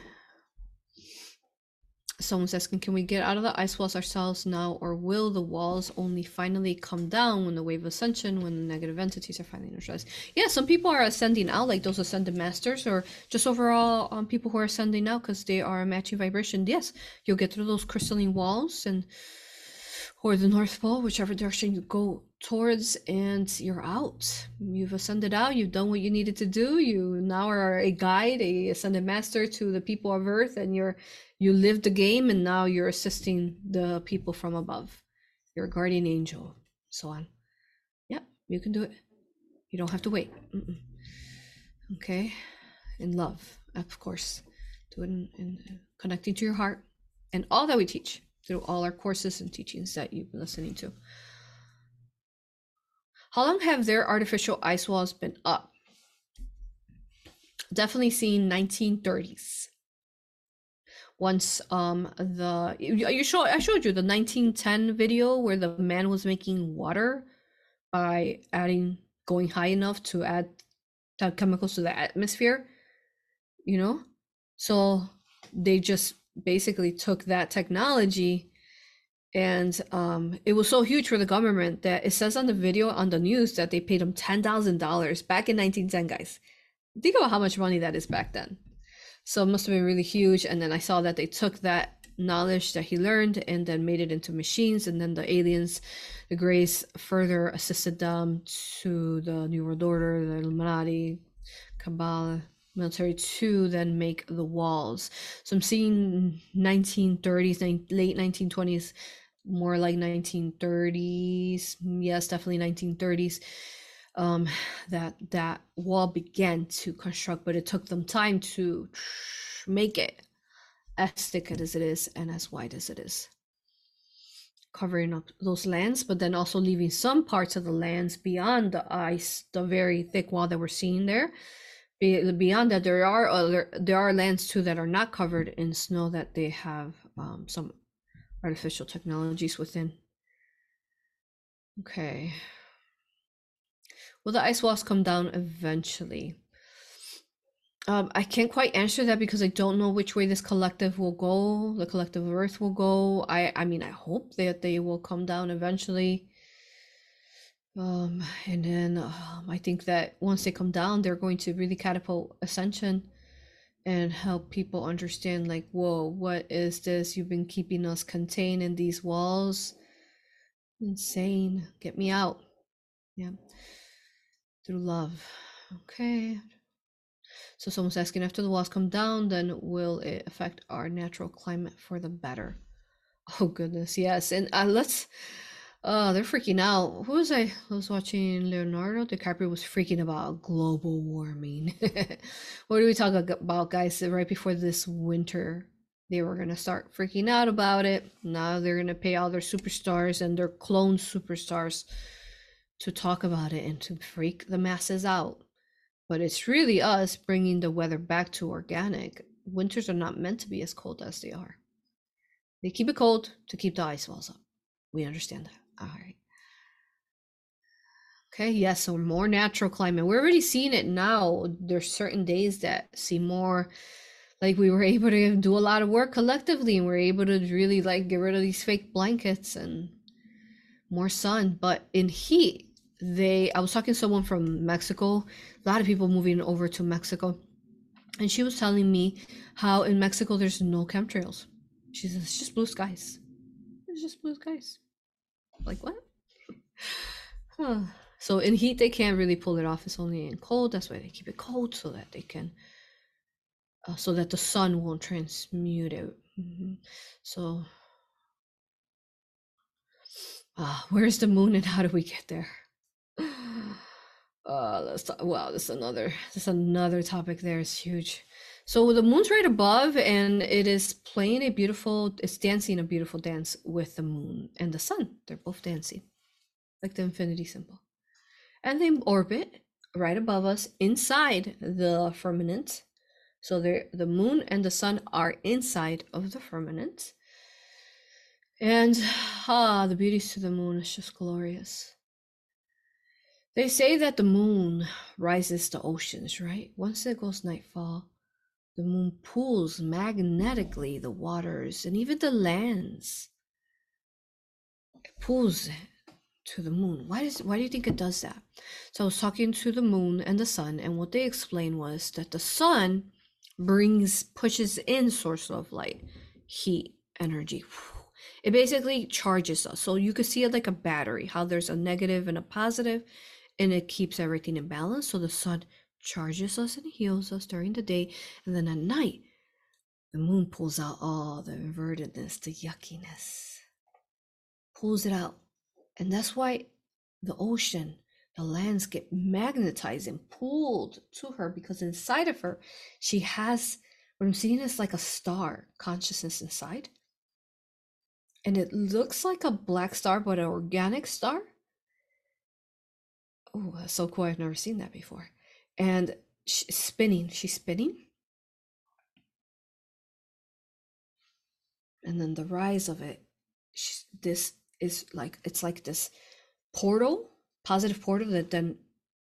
someone's asking, can we get out of the ice walls ourselves now, or will the walls only finally come down when the wave of ascension, when the negative entities are finally neutralized? Yeah, some people are ascending out, like those ascended masters, or just overall um, people who are ascending out because they are a matching vibration. Yes, you'll get through those crystalline walls and or the North Pole, whichever direction you go towards, and you're out. You've ascended out. You've done what you needed to do. You now are a guide, a ascended master to the people of Earth, and you're you live the game and now you're assisting the people from above your guardian angel so on yeah you can do it you don't have to wait Mm-mm. okay in love of course do it in, in connecting to your heart and all that we teach through all our courses and teachings that you've been listening to. How long have their artificial ice walls been up? Definitely seen 1930s once um the you show I showed you the 1910 video where the man was making water by adding going high enough to add chemicals to the atmosphere you know? So they just basically took that technology and um, it was so huge for the government that it says on the video on the news that they paid him ten thousand dollars back in 1910, guys. Think about how much money that is back then. So it must have been really huge. And then I saw that they took that knowledge that he learned and then made it into machines. And then the aliens, the Greys, further assisted them to the New World Order, the Illuminati, Kabbalah, military to then make the walls. So I'm seeing 1930s, late 1920s more like 1930s yes definitely 1930s um that that wall began to construct but it took them time to make it as thick as it is and as wide as it is. Covering up those lands but then also leaving some parts of the lands beyond the ice the very thick wall that we're seeing there beyond that there are other there are lands too that are not covered in snow that they have um, some artificial technologies within. Okay. Will the ice walls come down eventually? Um, I can't quite answer that because I don't know which way this collective will go. The collective Earth will go. I, I mean, I hope that they will come down eventually. Um, and then um, I think that once they come down, they're going to really catapult ascension and help people understand like whoa what is this? You've been keeping us contained in these walls. Insane. Get me out. Yeah. Through love. Okay. So someone's asking after the walls come down then will it affect our natural climate for the better? Oh goodness. Yes. And uh, let's Oh, they're freaking out. Who was I? I was watching Leonardo DiCaprio was freaking about global warming. (laughs) what do we talk about, guys? Right before this winter, they were gonna start freaking out about it. Now they're gonna pay all their superstars and their clone superstars to talk about it and to freak the masses out. But it's really us bringing the weather back to organic. Winters are not meant to be as cold as they are. They keep it cold to keep the ice walls up. We understand that. All right. Okay, yes, so more natural climate. We're already seeing it now. There's certain days that see more like we were (laughs) able to do a lot of work collectively and we're able to really like get rid of these fake blankets and more sun. But in heat, they I was talking to someone from Mexico, a lot of people moving over to Mexico. And she was telling me how in Mexico there's no chemtrails. She says it's just blue skies. It's just blue skies. Like what? Huh. So in heat they can't really pull it off. It's only in cold. That's why they keep it cold so that they can, uh, so that the sun won't transmute it. Mm-hmm. So, uh, where's the moon and how do we get there? Uh, let's talk. Wow, this is another. This is another topic. There is huge. So the moon's right above, and it is playing a beautiful, it's dancing a beautiful dance with the moon and the sun. They're both dancing, like the infinity symbol. And they orbit right above us inside the firmament. So the moon and the sun are inside of the firmament. And (sighs) ah, the beauties to the moon is just glorious. They say that the moon rises the oceans, right? Once it goes nightfall, the moon pulls magnetically the waters and even the lands. It pulls to the moon. Why does why do you think it does that? So I was talking to the moon and the sun, and what they explained was that the sun brings pushes in source of light, heat, energy. It basically charges us. So you could see it like a battery, how there's a negative and a positive, and it keeps everything in balance. So the sun charges us and heals us during the day. And then at night, the moon pulls out all the invertedness, the yuckiness, pulls it out. And that's why the ocean, the lands get magnetized and pulled to her because inside of her, she has what I'm seeing is like a star consciousness inside. And it looks like a black star, but an organic star. Oh, so cool. I've never seen that before and she's spinning. She's spinning. And then the rise of it, this is like, it's like this portal, positive portal that then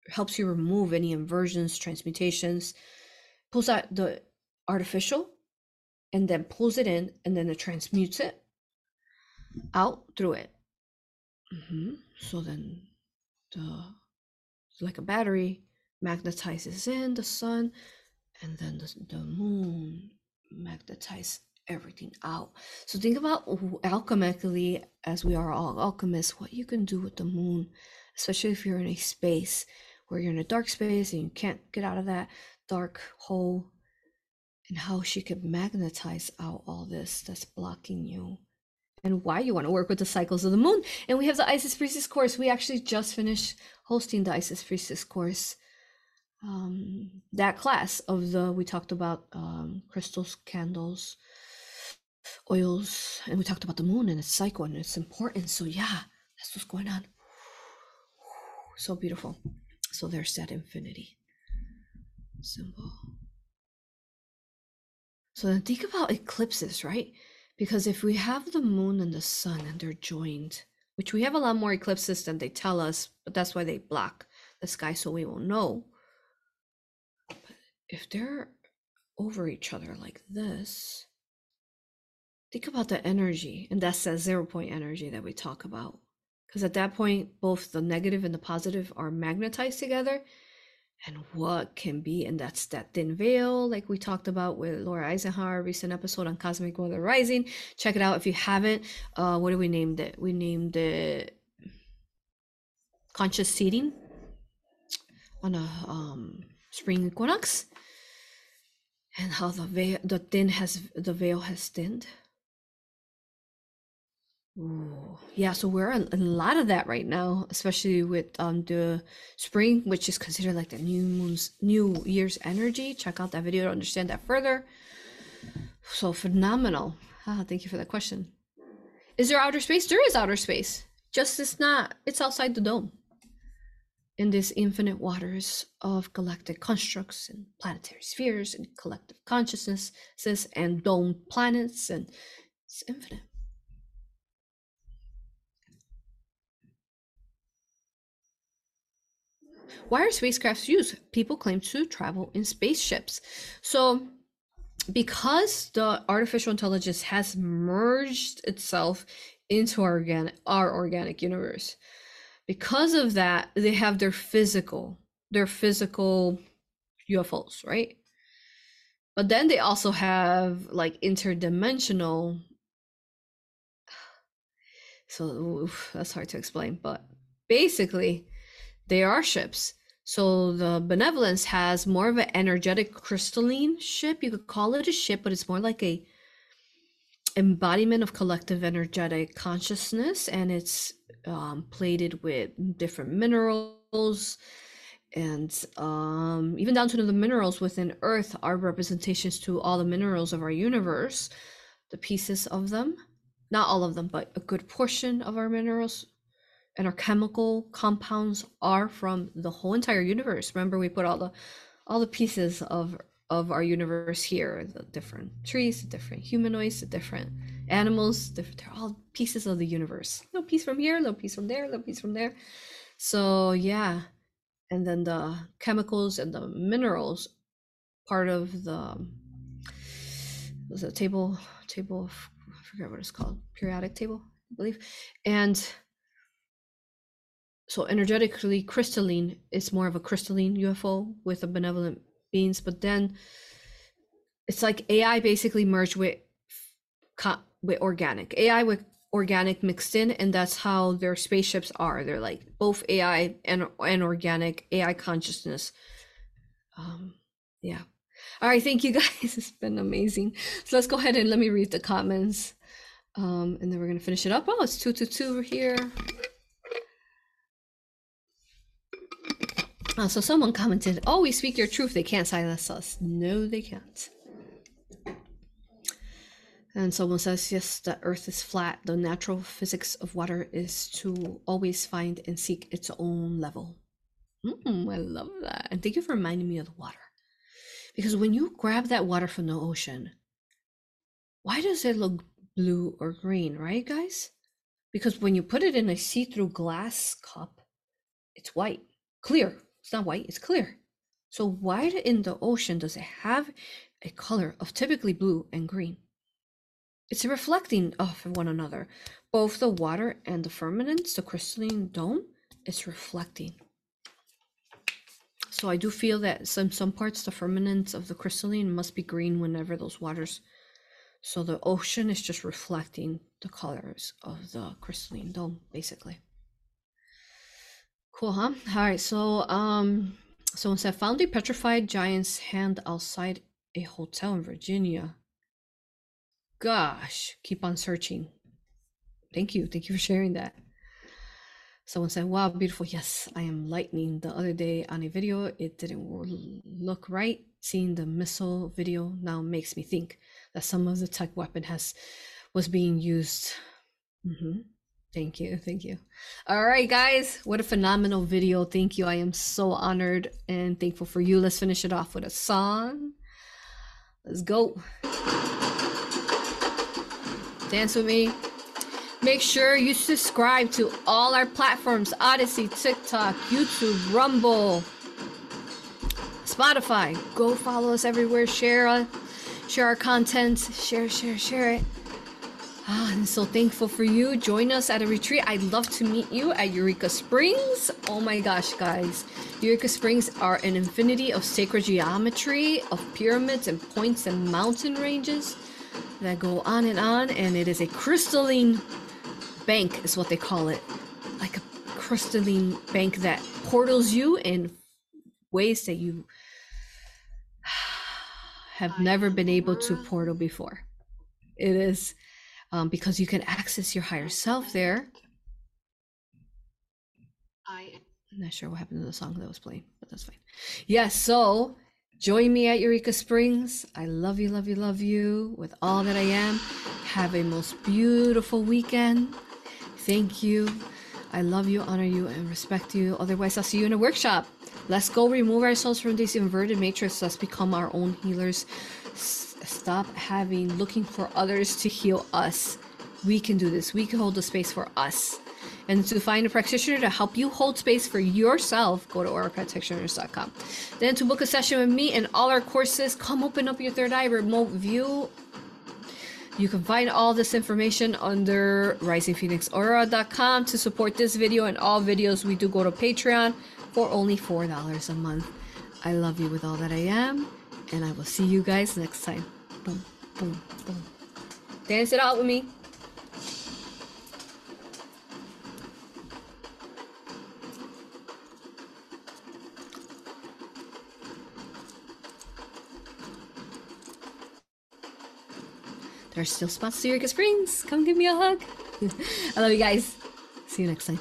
helps you remove any inversions, transmutations, pulls out the artificial and then pulls it in and then it transmutes it. out through it. hmm So then the like a battery magnetizes in the sun, and then the, the moon magnetizes everything out. So think about alchemically, as we are all alchemists, what you can do with the moon, especially if you're in a space where you're in a dark space and you can't get out of that dark hole, and how she could magnetize out all this that's blocking you and why you want to work with the cycles of the moon. And we have the Isis Priestess course. We actually just finished hosting the Isis Priestess course. Um, that class of the we talked about um, crystals, candles, oils, and we talked about the moon and its cycle and its importance. So yeah, that's what's going on. So beautiful. So there's that infinity symbol. So then think about eclipses, right? Because if we have the moon and the sun and they're joined, which we have a lot more eclipses than they tell us, but that's why they block the sky so we won't know. If they're over each other like this, think about the energy, and that's that zero point energy that we talk about. Because at that point, both the negative and the positive are magnetized together, and what can be and that's that thin veil like we talked about with laura eisenhower recent episode on cosmic mother rising. Check it out if you haven't. Uh what do we named it? We named it conscious seating on a um spring equinox and how the veil the thin has the veil has thinned Ooh, yeah, so we're in a lot of that right now, especially with um the spring, which is considered like the new moon's new year's energy. Check out that video to understand that further. So phenomenal. Ah, thank you for that question. Is there outer space? There is outer space. Just it's not, it's outside the dome. In these infinite waters of galactic constructs and planetary spheres and collective consciousnesses and dome planets and it's infinite. Why are spacecrafts used? People claim to travel in spaceships. So, because the artificial intelligence has merged itself into our organic, our organic universe, because of that, they have their physical, their physical UFOs, right? But then they also have like interdimensional. (sighs) So oof, that's hard to explain, but basically, they are ships. So the Benevolence has more of an energetic crystalline ship. You could call it a ship, but it's more like a embodiment of collective energetic consciousness, and it's um, plated with different minerals, and um, even down to the minerals within Earth are representations to all the minerals of our universe. The pieces of them, not all of them, but a good portion of our minerals and our chemical compounds are from the whole entire universe remember we put all the all the pieces of of our universe here the different trees the different humanoids the different animals they're all pieces of the universe. Little piece from here little piece from there little piece from there. So yeah. And then the chemicals and the minerals part of the was it table table i forget what it's called periodic table i believe. And so energetically crystalline is more of a crystalline UFO with a benevolent beings, but then it's like AI basically merged with with organic AI with organic mixed in, and that's how their spaceships are. They're like both AI and and organic AI consciousness. Um, yeah. All right, thank you (laughs) guys. It's been amazing. So let's go ahead and let me read the comments, um, and then we're gonna finish it up. Oh, it's two two two here. Uh, so someone commented, "Oh, we speak your truth. They can't silence us. No, they can't." And someone says, "Yes, the Earth is flat. The natural physics of water is to always find and seek its own level." Mm, I love that, and thank you for reminding me of the water, because when you grab that water from the ocean, why does it look blue or green, right, guys? Because when you put it in a see-through glass cup, it's white, clear, it's not white, it's clear. So why in the ocean does it have a color of typically blue and green? it's reflecting off of one another. Both the water and the firmaments, the crystalline dome, it's reflecting. So I do feel that some some parts, the firmaments of the crystalline must be green whenever those waters. So the ocean is just reflecting the colors of the crystalline dome, basically. Cool, huh? All right, so um, someone said found a petrified giant's hand outside a hotel in Virginia. Gosh, keep on searching. Thank you, thank you for sharing that. Someone said, "Wow, beautiful." Yes, I am lightning. The other day on a video, it didn't look right. Seeing the missile video now makes me think that some of the tech weapon has was being used. hmm Thank you, thank you. All right, guys, what a phenomenal video. Thank you. I am so honored and thankful for you. Let's finish it off with a song. Let's go. Dance with me. Make sure you subscribe to all our platforms Odysee, TikTok, YouTube, Rumble, Spotify. Go follow us everywhere. Share, uh, share our content. Share, share, share it. Ah, I'm so thankful for you. Join us at a retreat. I'd love to meet you at Eureka Springs. Oh my gosh, guys. Eureka Springs are an infinity of sacred geometry, of pyramids and points and mountain ranges that go on and on. And it is a crystalline bank, is what they call it. Like a crystalline bank that portals you in ways that you (sighs) have never been able to portal before. It is um, because you can access your higher self there. I I'm not sure what happened to the song that was playing, but that's fine. Yes, so join me at Eureka Springs. I love you, love you, love you with all that I am. Have a most beautiful weekend. Thank you. I love you, honor you, and respect you. Otherwise, I'll see you in a workshop. Let's go remove ourselves from this inverted matrix. Let's become our own healers. Stop having looking for others to heal us. We can do this. We can hold the space for us. And to find a practitioner to help you hold space for yourself, go to aurapractitioners.com. Then to book a session with me and all our courses, come open up your third eye remote view. You can find all this information under risingphoenixaurora.com to support this video and all videos. We do go to Patreon for only $4 a month. I love you with all that I am, and I will see you guys next time. Boom, boom, boom. Dance it out with me. There are still spots to Eureka Springs. Come give me a hug. (laughs) I love you guys. See you next time.